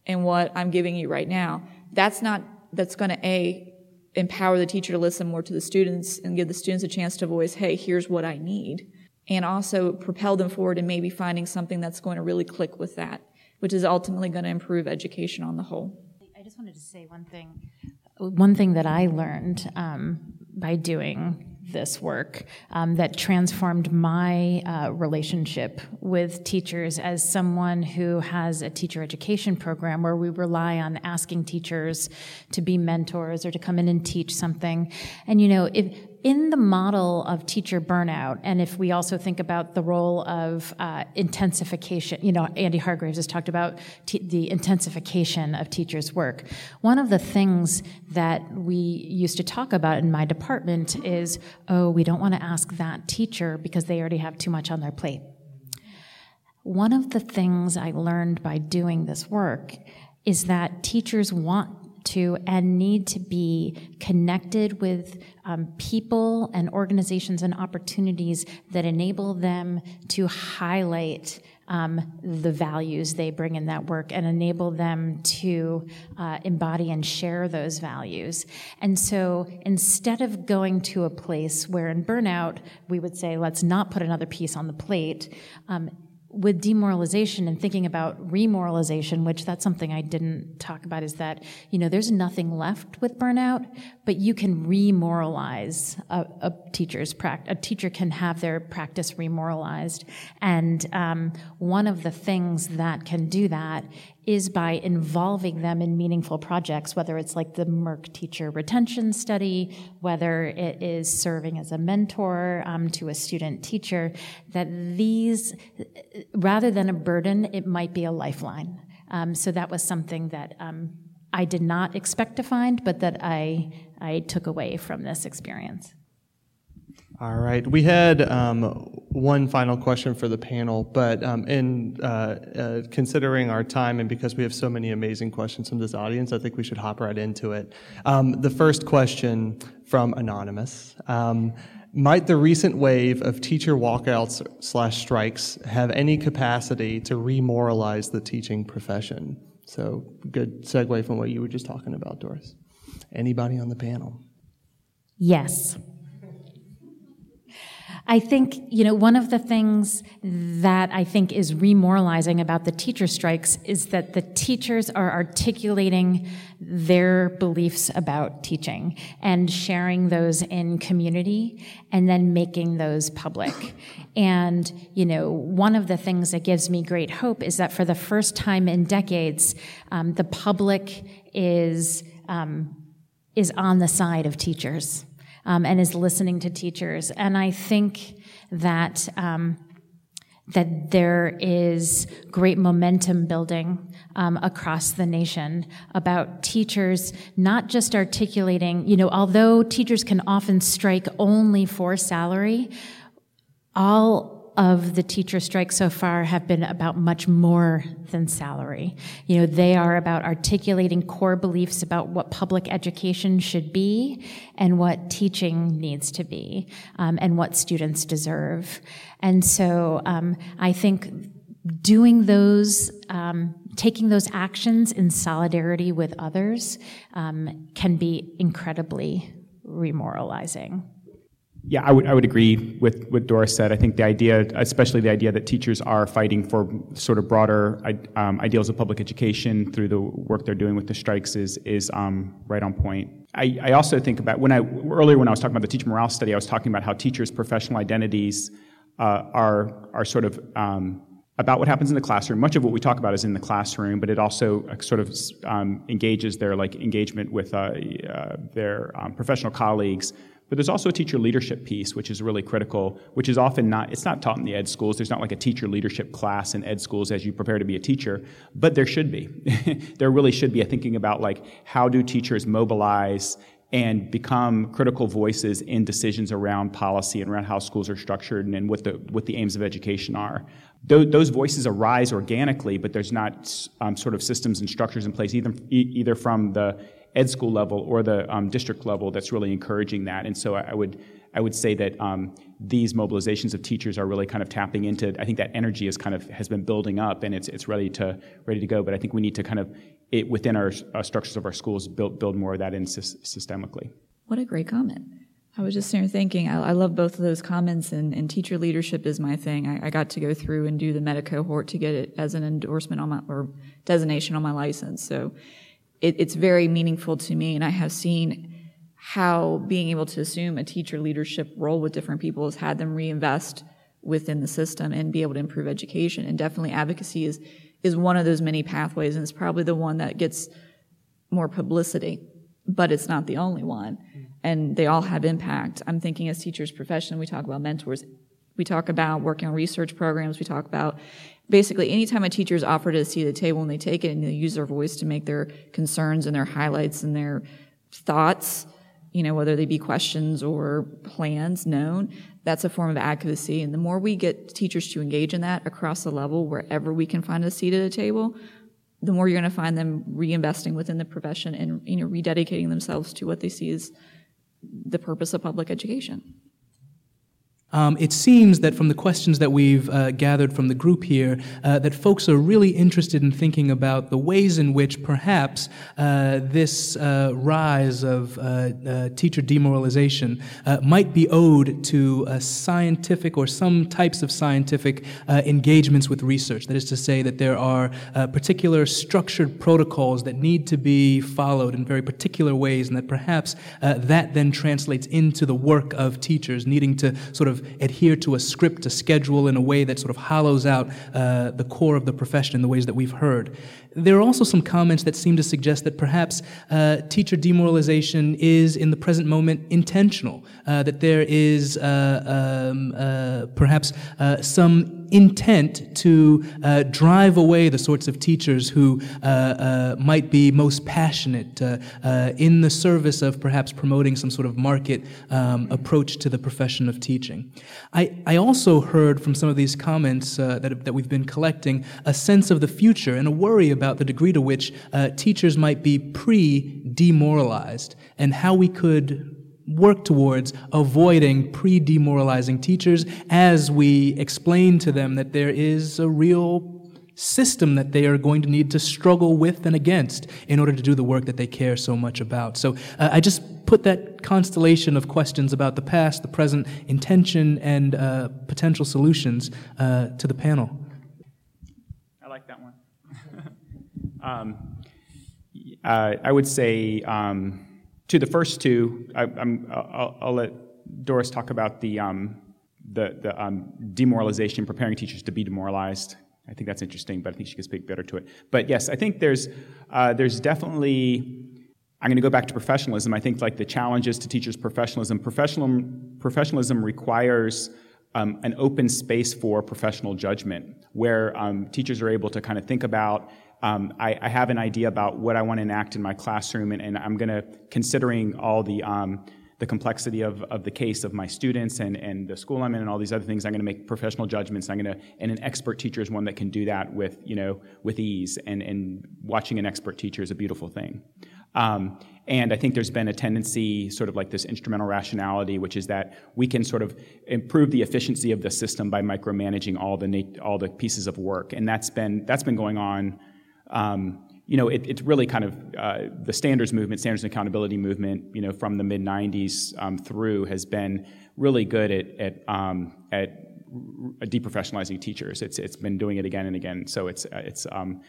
and what I'm giving you right now. That's not, that's going to A, empower the teacher to listen more to the students and give the students a chance to voice, hey, here's what I need. And also propel them forward and maybe finding something that's going to really click with that, which is ultimately going to improve education on the whole. I just wanted to say one thing. One thing that I learned um, by doing this work um, that transformed my uh, relationship with teachers as someone who has a teacher education program where we rely on asking teachers to be mentors or to come in and teach something. And you know, if in the model of teacher burnout, and if we also think about the role of uh, intensification, you know, Andy Hargreaves has talked about the intensification of teachers' work. One of the things that we used to talk about in my department is, oh, we don't want to ask that teacher because they already have too much on their plate. One of the things I learned by doing this work is that teachers want to and need to be connected with um, people and organizations and opportunities that enable them to highlight um, the values they bring in that work and enable them to uh, embody and share those values. And so instead of going to a place where in burnout we would say, let's not put another piece on the plate, um, with demoralization and thinking about remoralization, which that's something I didn't talk about, is that, you know, there's nothing left with burnout, but you can remoralize a, a teacher's practice. A teacher can have their practice remoralized. And um, one of the things that can do that is by involving them in meaningful projects, whether it's like the MERC teacher retention study, whether it is serving as a mentor um, to a student teacher, that these, rather than a burden, it might be a lifeline. Um, so that was something that um, I did not expect to find, but that I, I took away from this experience. All right. We had um, one final question for the panel, but um, in uh, uh, considering our time and because we have so many amazing questions from this audience, I think we should hop right into it. Um, the first question from Anonymous. Um, might the recent wave of teacher walkouts slash strikes have any capacity to remoralize the teaching profession? So, good segue from what you were just talking about, Doris. Anybody on the panel? Yes. I think, you know, one of the things that I think is remoralizing about the teacher strikes is that the teachers are articulating their beliefs about teaching and sharing those in community and then making those public. And, you know, one of the things that gives me great hope is that for the first time in decades, um, the public is, um, is on the side of teachers um, and is listening to teachers. And I think that um, that there is great momentum building um, across the nation about teachers not just articulating, you know, although teachers can often strike only for salary, all of the teacher strikes so far have been about much more than salary. You know, they are about articulating core beliefs about what public education should be and what teaching needs to be um, and what students deserve. And so um, I think doing those, um, taking those actions in solidarity with others um, can be incredibly remoralizing. Yeah, I would, I would agree with what Doris said. I think the idea, especially the idea that teachers are fighting for sort of broader um, ideals of public education through the work they're doing with the strikes, is, is um, right on point. I, I also think about when I earlier when I was talking about the teacher morale study, I was talking about how teachers' professional identities uh, are are sort of um, about what happens in the classroom. Much of what we talk about is in the classroom, but it also uh, sort of um, engages their like engagement with uh, uh, their um, professional colleagues but there's also a teacher leadership piece, which is really critical, which is often not, it's not taught in the ed schools. There's not like a teacher leadership class in ed schools as you prepare to be a teacher, but there should be. there really should be a thinking about like, how do teachers mobilize and become critical voices in decisions around policy and around how schools are structured and, and what the what the aims of education are. Those, those voices arise organically, but there's not um, sort of systems and structures in place either either from the ed school level or the um, district level that's really encouraging that. And so I, I would I would say that um, these mobilizations of teachers are really kind of tapping into. I think that energy is kind of has been building up and it's it's ready to ready to go. But I think we need to kind of it, within our structures of our schools build build more of that in sy- systemically. What a great comment. I was just thinking, I, I, love both of those comments, and, and teacher leadership is my thing. I, I, got to go through and do the meta cohort to get it as an endorsement on my, or designation on my license. So it, it's very meaningful to me, and I have seen how being able to assume a teacher leadership role with different people has had them reinvest within the system and be able to improve education. And definitely advocacy is is one of those many pathways, and it's probably the one that gets more publicity, but it's not the only one. Mm-hmm. And they all have impact. I'm thinking as teachers profession, we talk about mentors. We talk about working on research programs. We talk about basically anytime a teacher is offered a seat at the table and they take it and they use their voice to make their concerns and their highlights and their thoughts, you know, whether they be questions or plans known, that's a form of advocacy. And the more we get teachers to engage in that across the level, wherever we can find a seat at a table, the more you're going to find them reinvesting within the profession and you know rededicating themselves to what they see as the purpose of public education. Um, it seems that from the questions that we've uh, gathered from the group here, uh, that folks are really interested in thinking about the ways in which perhaps uh, this uh, rise of uh, uh, teacher demoralization might be owed to scientific or some types of scientific engagements with research. That is to say, that there are particular structured protocols that need to be followed in very particular ways, and that perhaps that then translates into the work of teachers needing to sort of adhere to a script, a schedule in a way that sort of hollows out uh, the core of the profession in the ways that we've heard. There are also some comments that seem to suggest that perhaps uh, teacher demoralization is, in the present moment, intentional, uh, that there is uh, um, uh, perhaps uh, some intent to uh, drive away the sorts of teachers who might be most passionate in the service of perhaps promoting some sort of market um, approach to the profession of teaching. I, I also heard from some of these comments that, that we've been collecting a sense of the future and a worry about about the degree to which uh, teachers might be pre demoralized and how we could work towards avoiding pre demoralizing teachers as we explain to them that there is a real system that they are going to need to struggle with and against in order to do the work that they care so much about. So uh, I just put that constellation of questions about the past, the present, intention, and uh, potential solutions uh, to the panel. Um, uh, I would say um, to the first two, I, will let Doris talk about the, um, the, the um, demoralization, preparing teachers to be demoralized. I think that's interesting, but I think she can speak better to it. But yes, I think there's, uh, there's definitely, I'm going to go back to professionalism. I think like the challenges to teachers' professionalism, professional, professionalism requires um, an open space for professional judgment where um, teachers are able to kind of think about um, I, I, have an idea about what I want to enact in my classroom, and, and I'm going to, considering all the, um, the complexity of, of the case of my students and, and the school I'm in and all these other things, I'm going to make professional judgments. I'm going to, and an expert teacher is one that can do that with, you know, with ease, and, and watching an expert teacher is a beautiful thing. Um, and I think there's been a tendency, sort of like this instrumental rationality, which is that we can sort of improve the efficiency of the system by micromanaging all the all the pieces of work, and that's been that's been going on um, you know, it, it's really kind of uh, the standards movement, standards and accountability movement, you know, from the mid 90s um, through has been really good at, at, um, at deprofessionalizing teachers. It's, it's been doing it again and again. So it's, uh, it's, um,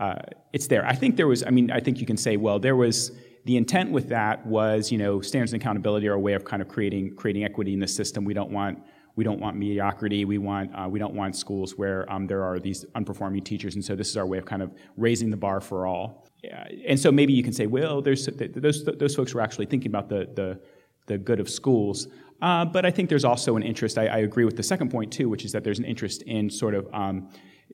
uh, it's there. I think there was, I mean, I think you can say, well, there was, the intent with that was, you know, standards and accountability are a way of kind of creating, creating equity in the system. We don't want we don't want mediocrity. We want uh, we don't want schools where um, there are these unperforming teachers, and so this is our way of kind of raising the bar for all. and so maybe you can say, well, there's those those folks were actually thinking about the the the good of schools. Uh, but I think there's also an interest. I, I, agree with the second point too, which is that there's an interest in sort of um,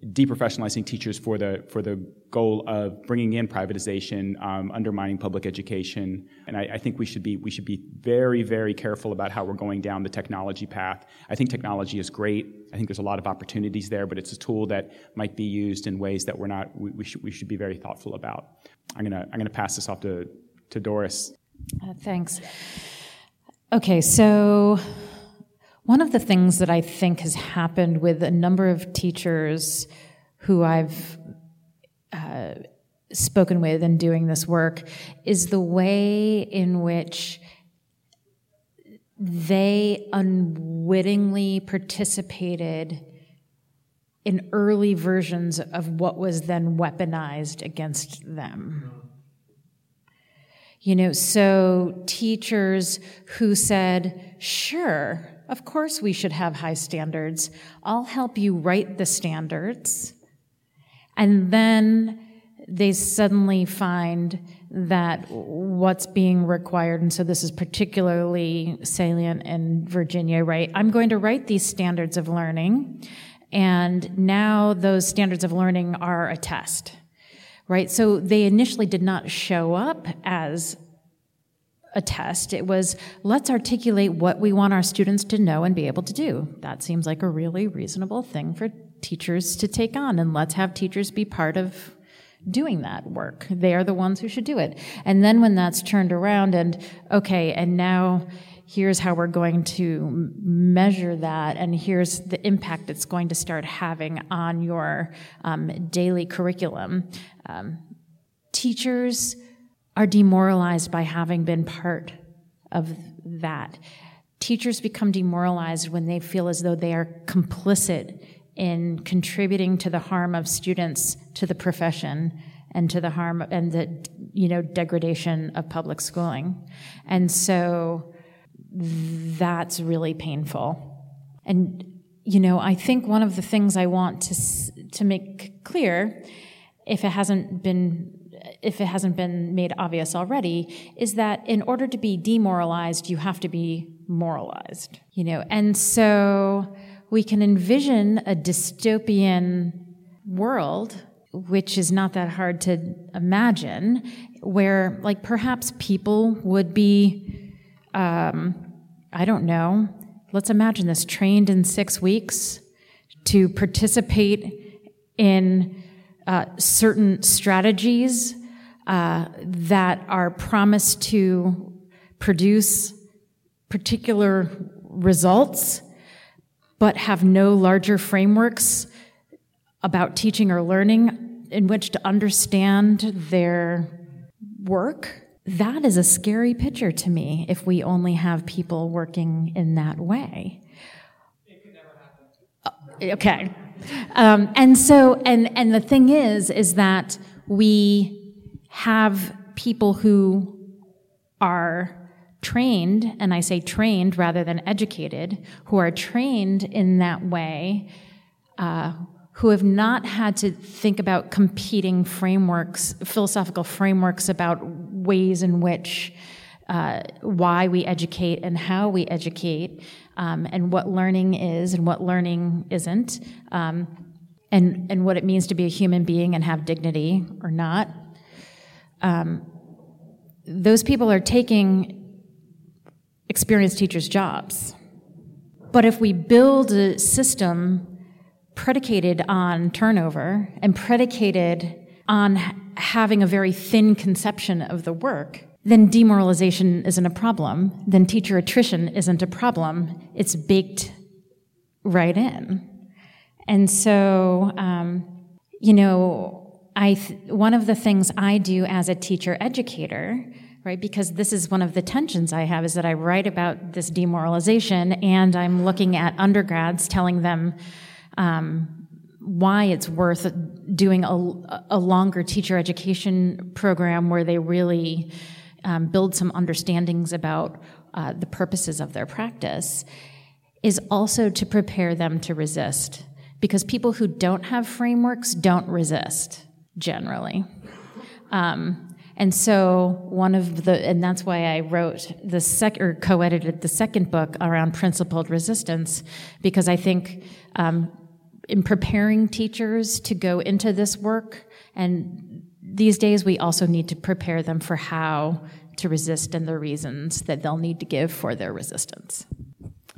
deprofessionalizing teachers for the for the goal of bringing in privatization, um, undermining public education, and I, I, think we should be we should be very very careful about how we're going down the technology path. I think technology is great. I think there's a lot of opportunities there, but it's a tool that might be used in ways that we're not we, we should we should be very thoughtful about. I'm gonna I'm gonna pass this off to to Doris. Uh, thanks. Okay, so one of the things that I think has happened with a number of teachers who I've uh, spoken with in doing this work is the way in which they unwittingly participated in early versions of what was then weaponized against them. You know, so teachers who said, sure, of course, we should have high standards. I'll help you write the standards. And then they suddenly find that what's being required, and so this is particularly salient in Virginia, right? I'm going to write these standards of learning, and now those standards of learning are a test, right? So they initially did not show up as a test. It was let's articulate what we want our students to know and be able to do. That seems like a really reasonable thing for teachers to take on, and let's have teachers be part of doing that work. They are the ones who should do it. And then when that's turned around and okay, and now here's how we're going to measure that, and here's the impact it's going to start having on your um, daily curriculum. Um, teachers are demoralized by having been part of that. Teachers become demoralized when they feel as though they are complicit in contributing to the harm of students to the profession and to the harm and the you know degradation of public schooling. And so that's really painful. And, you know, I think one of the things I want to, to make clear, if it hasn't been if it hasn't been made obvious already, is that in order to be demoralized, you have to be moralized. You know, and so we can envision a dystopian world, which is not that hard to imagine, where like perhaps people would be um, I don't know, let's imagine this trained in six weeks to participate in uh, certain strategies uh, that are promised to produce particular results, but have no larger frameworks about teaching or learning in which to understand their work that is a scary picture to me if we only have people working in that way. It could never happen. Okay. Um, and so, and, and the thing is, is that we have people who are trained, and I say trained rather than educated, who are trained in that way, uh, who have not had to think about competing frameworks, philosophical frameworks about ways in which uh, why we educate and how we educate, um, and what learning is and what learning isn't, um, and and what it means to be a human being and have dignity or not. Um, those people are taking experienced teachers' jobs. But if we build a system predicated on turnover and predicated on having a very thin conception of the work, then demoralization isn't a problem. Then teacher attrition isn't a problem. It's baked right in. And so, um, you know, I th- one of the things I do as a teacher educator, right, because this is one of the tensions I have, is that I write about this demoralization and I'm looking at undergrads telling them, um, why it's worth doing a, a, longer teacher education program where they really um, build some understandings about uh, the purposes of their practice is also to prepare them to resist. Because people who don't have frameworks don't resist generally. Um, and so one of the, and that's why I wrote the sec, or co-edited the second book around principled resistance, because I think um, in preparing teachers to go into this work. And these days, we also need to prepare them for how to resist and the reasons that they'll need to give for their resistance.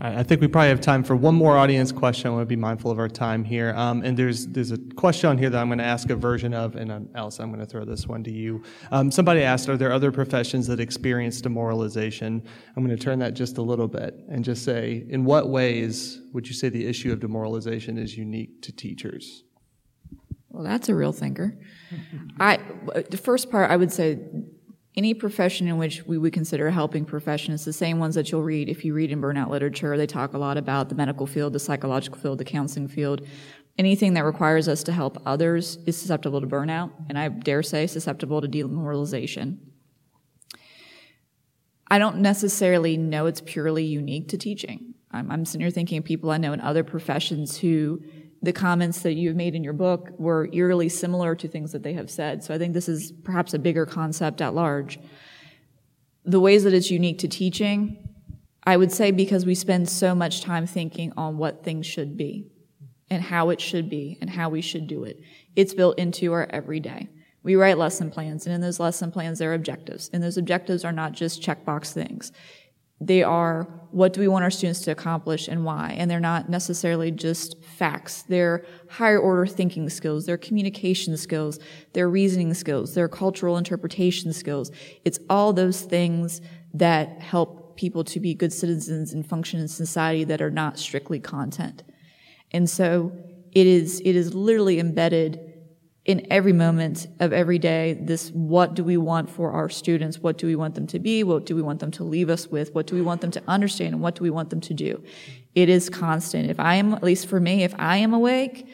I think we probably have time for one more audience question. I want to be mindful of our time here. Um, and there's there's a question on here that I'm going to ask a version of, and um, Alice, I'm going to throw this one to you. Um, somebody asked, are there other professions that experience demoralization? I'm going to turn that just a little bit and just say, in what ways would you say the issue of demoralization is unique to teachers? Well, that's a real thinker. I the first part I would say any profession in which we would consider a helping profession is the same ones that you'll read if you read in burnout literature. They talk a lot about the medical field, the psychological field, the counseling field. Anything that requires us to help others is susceptible to burnout, and I dare say susceptible to demoralization. I don't necessarily know it's purely unique to teaching. I'm, I'm sitting here thinking of people I know in other professions who the comments that you've made in your book were eerily similar to things that they have said. So I think this is perhaps a bigger concept at large. The ways that it's unique to teaching, I would say because we spend so much time thinking on what things should be and how it should be and how we should do it. It's built into our everyday. We write lesson plans, and in those lesson plans, there are objectives. And those objectives are not just checkbox things. They are what do we want our students to accomplish and why? And they're not necessarily just facts. They're higher order thinking skills, they're communication skills, they're reasoning skills, they're cultural interpretation skills. It's all those things that help people to be good citizens and function in society that are not strictly content. And so it is, it is literally embedded in every moment of every day this what do we want for our students? What do we want them to be? What do we want them to leave us with? What do we want them to understand? And what do we want them to do? It is constant. If i am at least for me if i am awake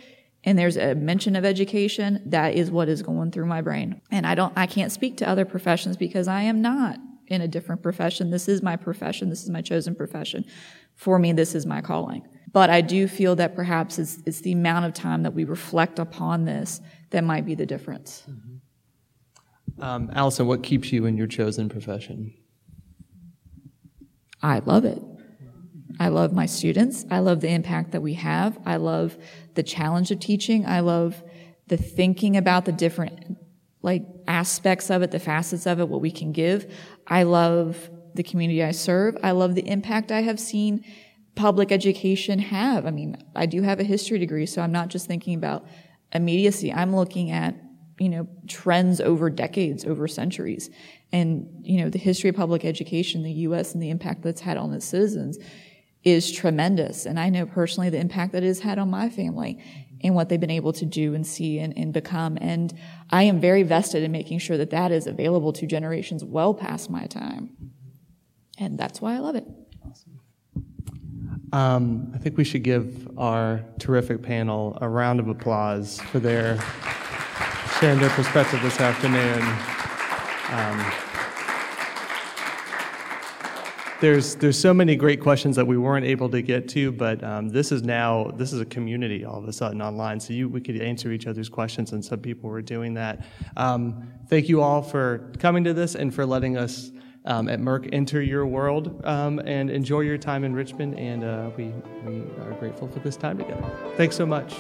and there's a mention of education that is what is going through my brain. And i don't i can't speak to other professions because i am not in a different profession. This is my profession. This is my chosen profession. For me this is my calling but i do feel that perhaps it's, it's the amount of time that we reflect upon this that might be the difference. Mm-hmm. Um, Allison, what keeps you in your chosen profession? I love it. I love my students. I love the impact that we have. I love the challenge of teaching. I love the thinking about the different like aspects of it, the facets of it, what we can give. I love the community I serve. I love the impact I have seen public education have. I mean, I do have a history degree, so I'm not just thinking about immediacy. I'm looking at, you know, trends over decades, over centuries. And, you know, the history of public education the U.S. and the impact that's had on its citizens is tremendous. And I know personally the impact that it has had on my family and what they've been able to do and see and, and become. And I am very vested in making sure that that is available to generations well past my time. And that's why I love it. Um, I think we should give our terrific panel a round of applause for their sharing their perspective this afternoon. Um, there's there's so many great questions that we weren't able to get to, but um, this is now this is a community all of a sudden online, so you we could answer each other's questions, and some people were doing that. Um, thank you all for coming to this and for letting us um, at MERC enter your world um, and enjoy your time in Richmond. And uh, we, we are grateful for this time together. Thanks so much.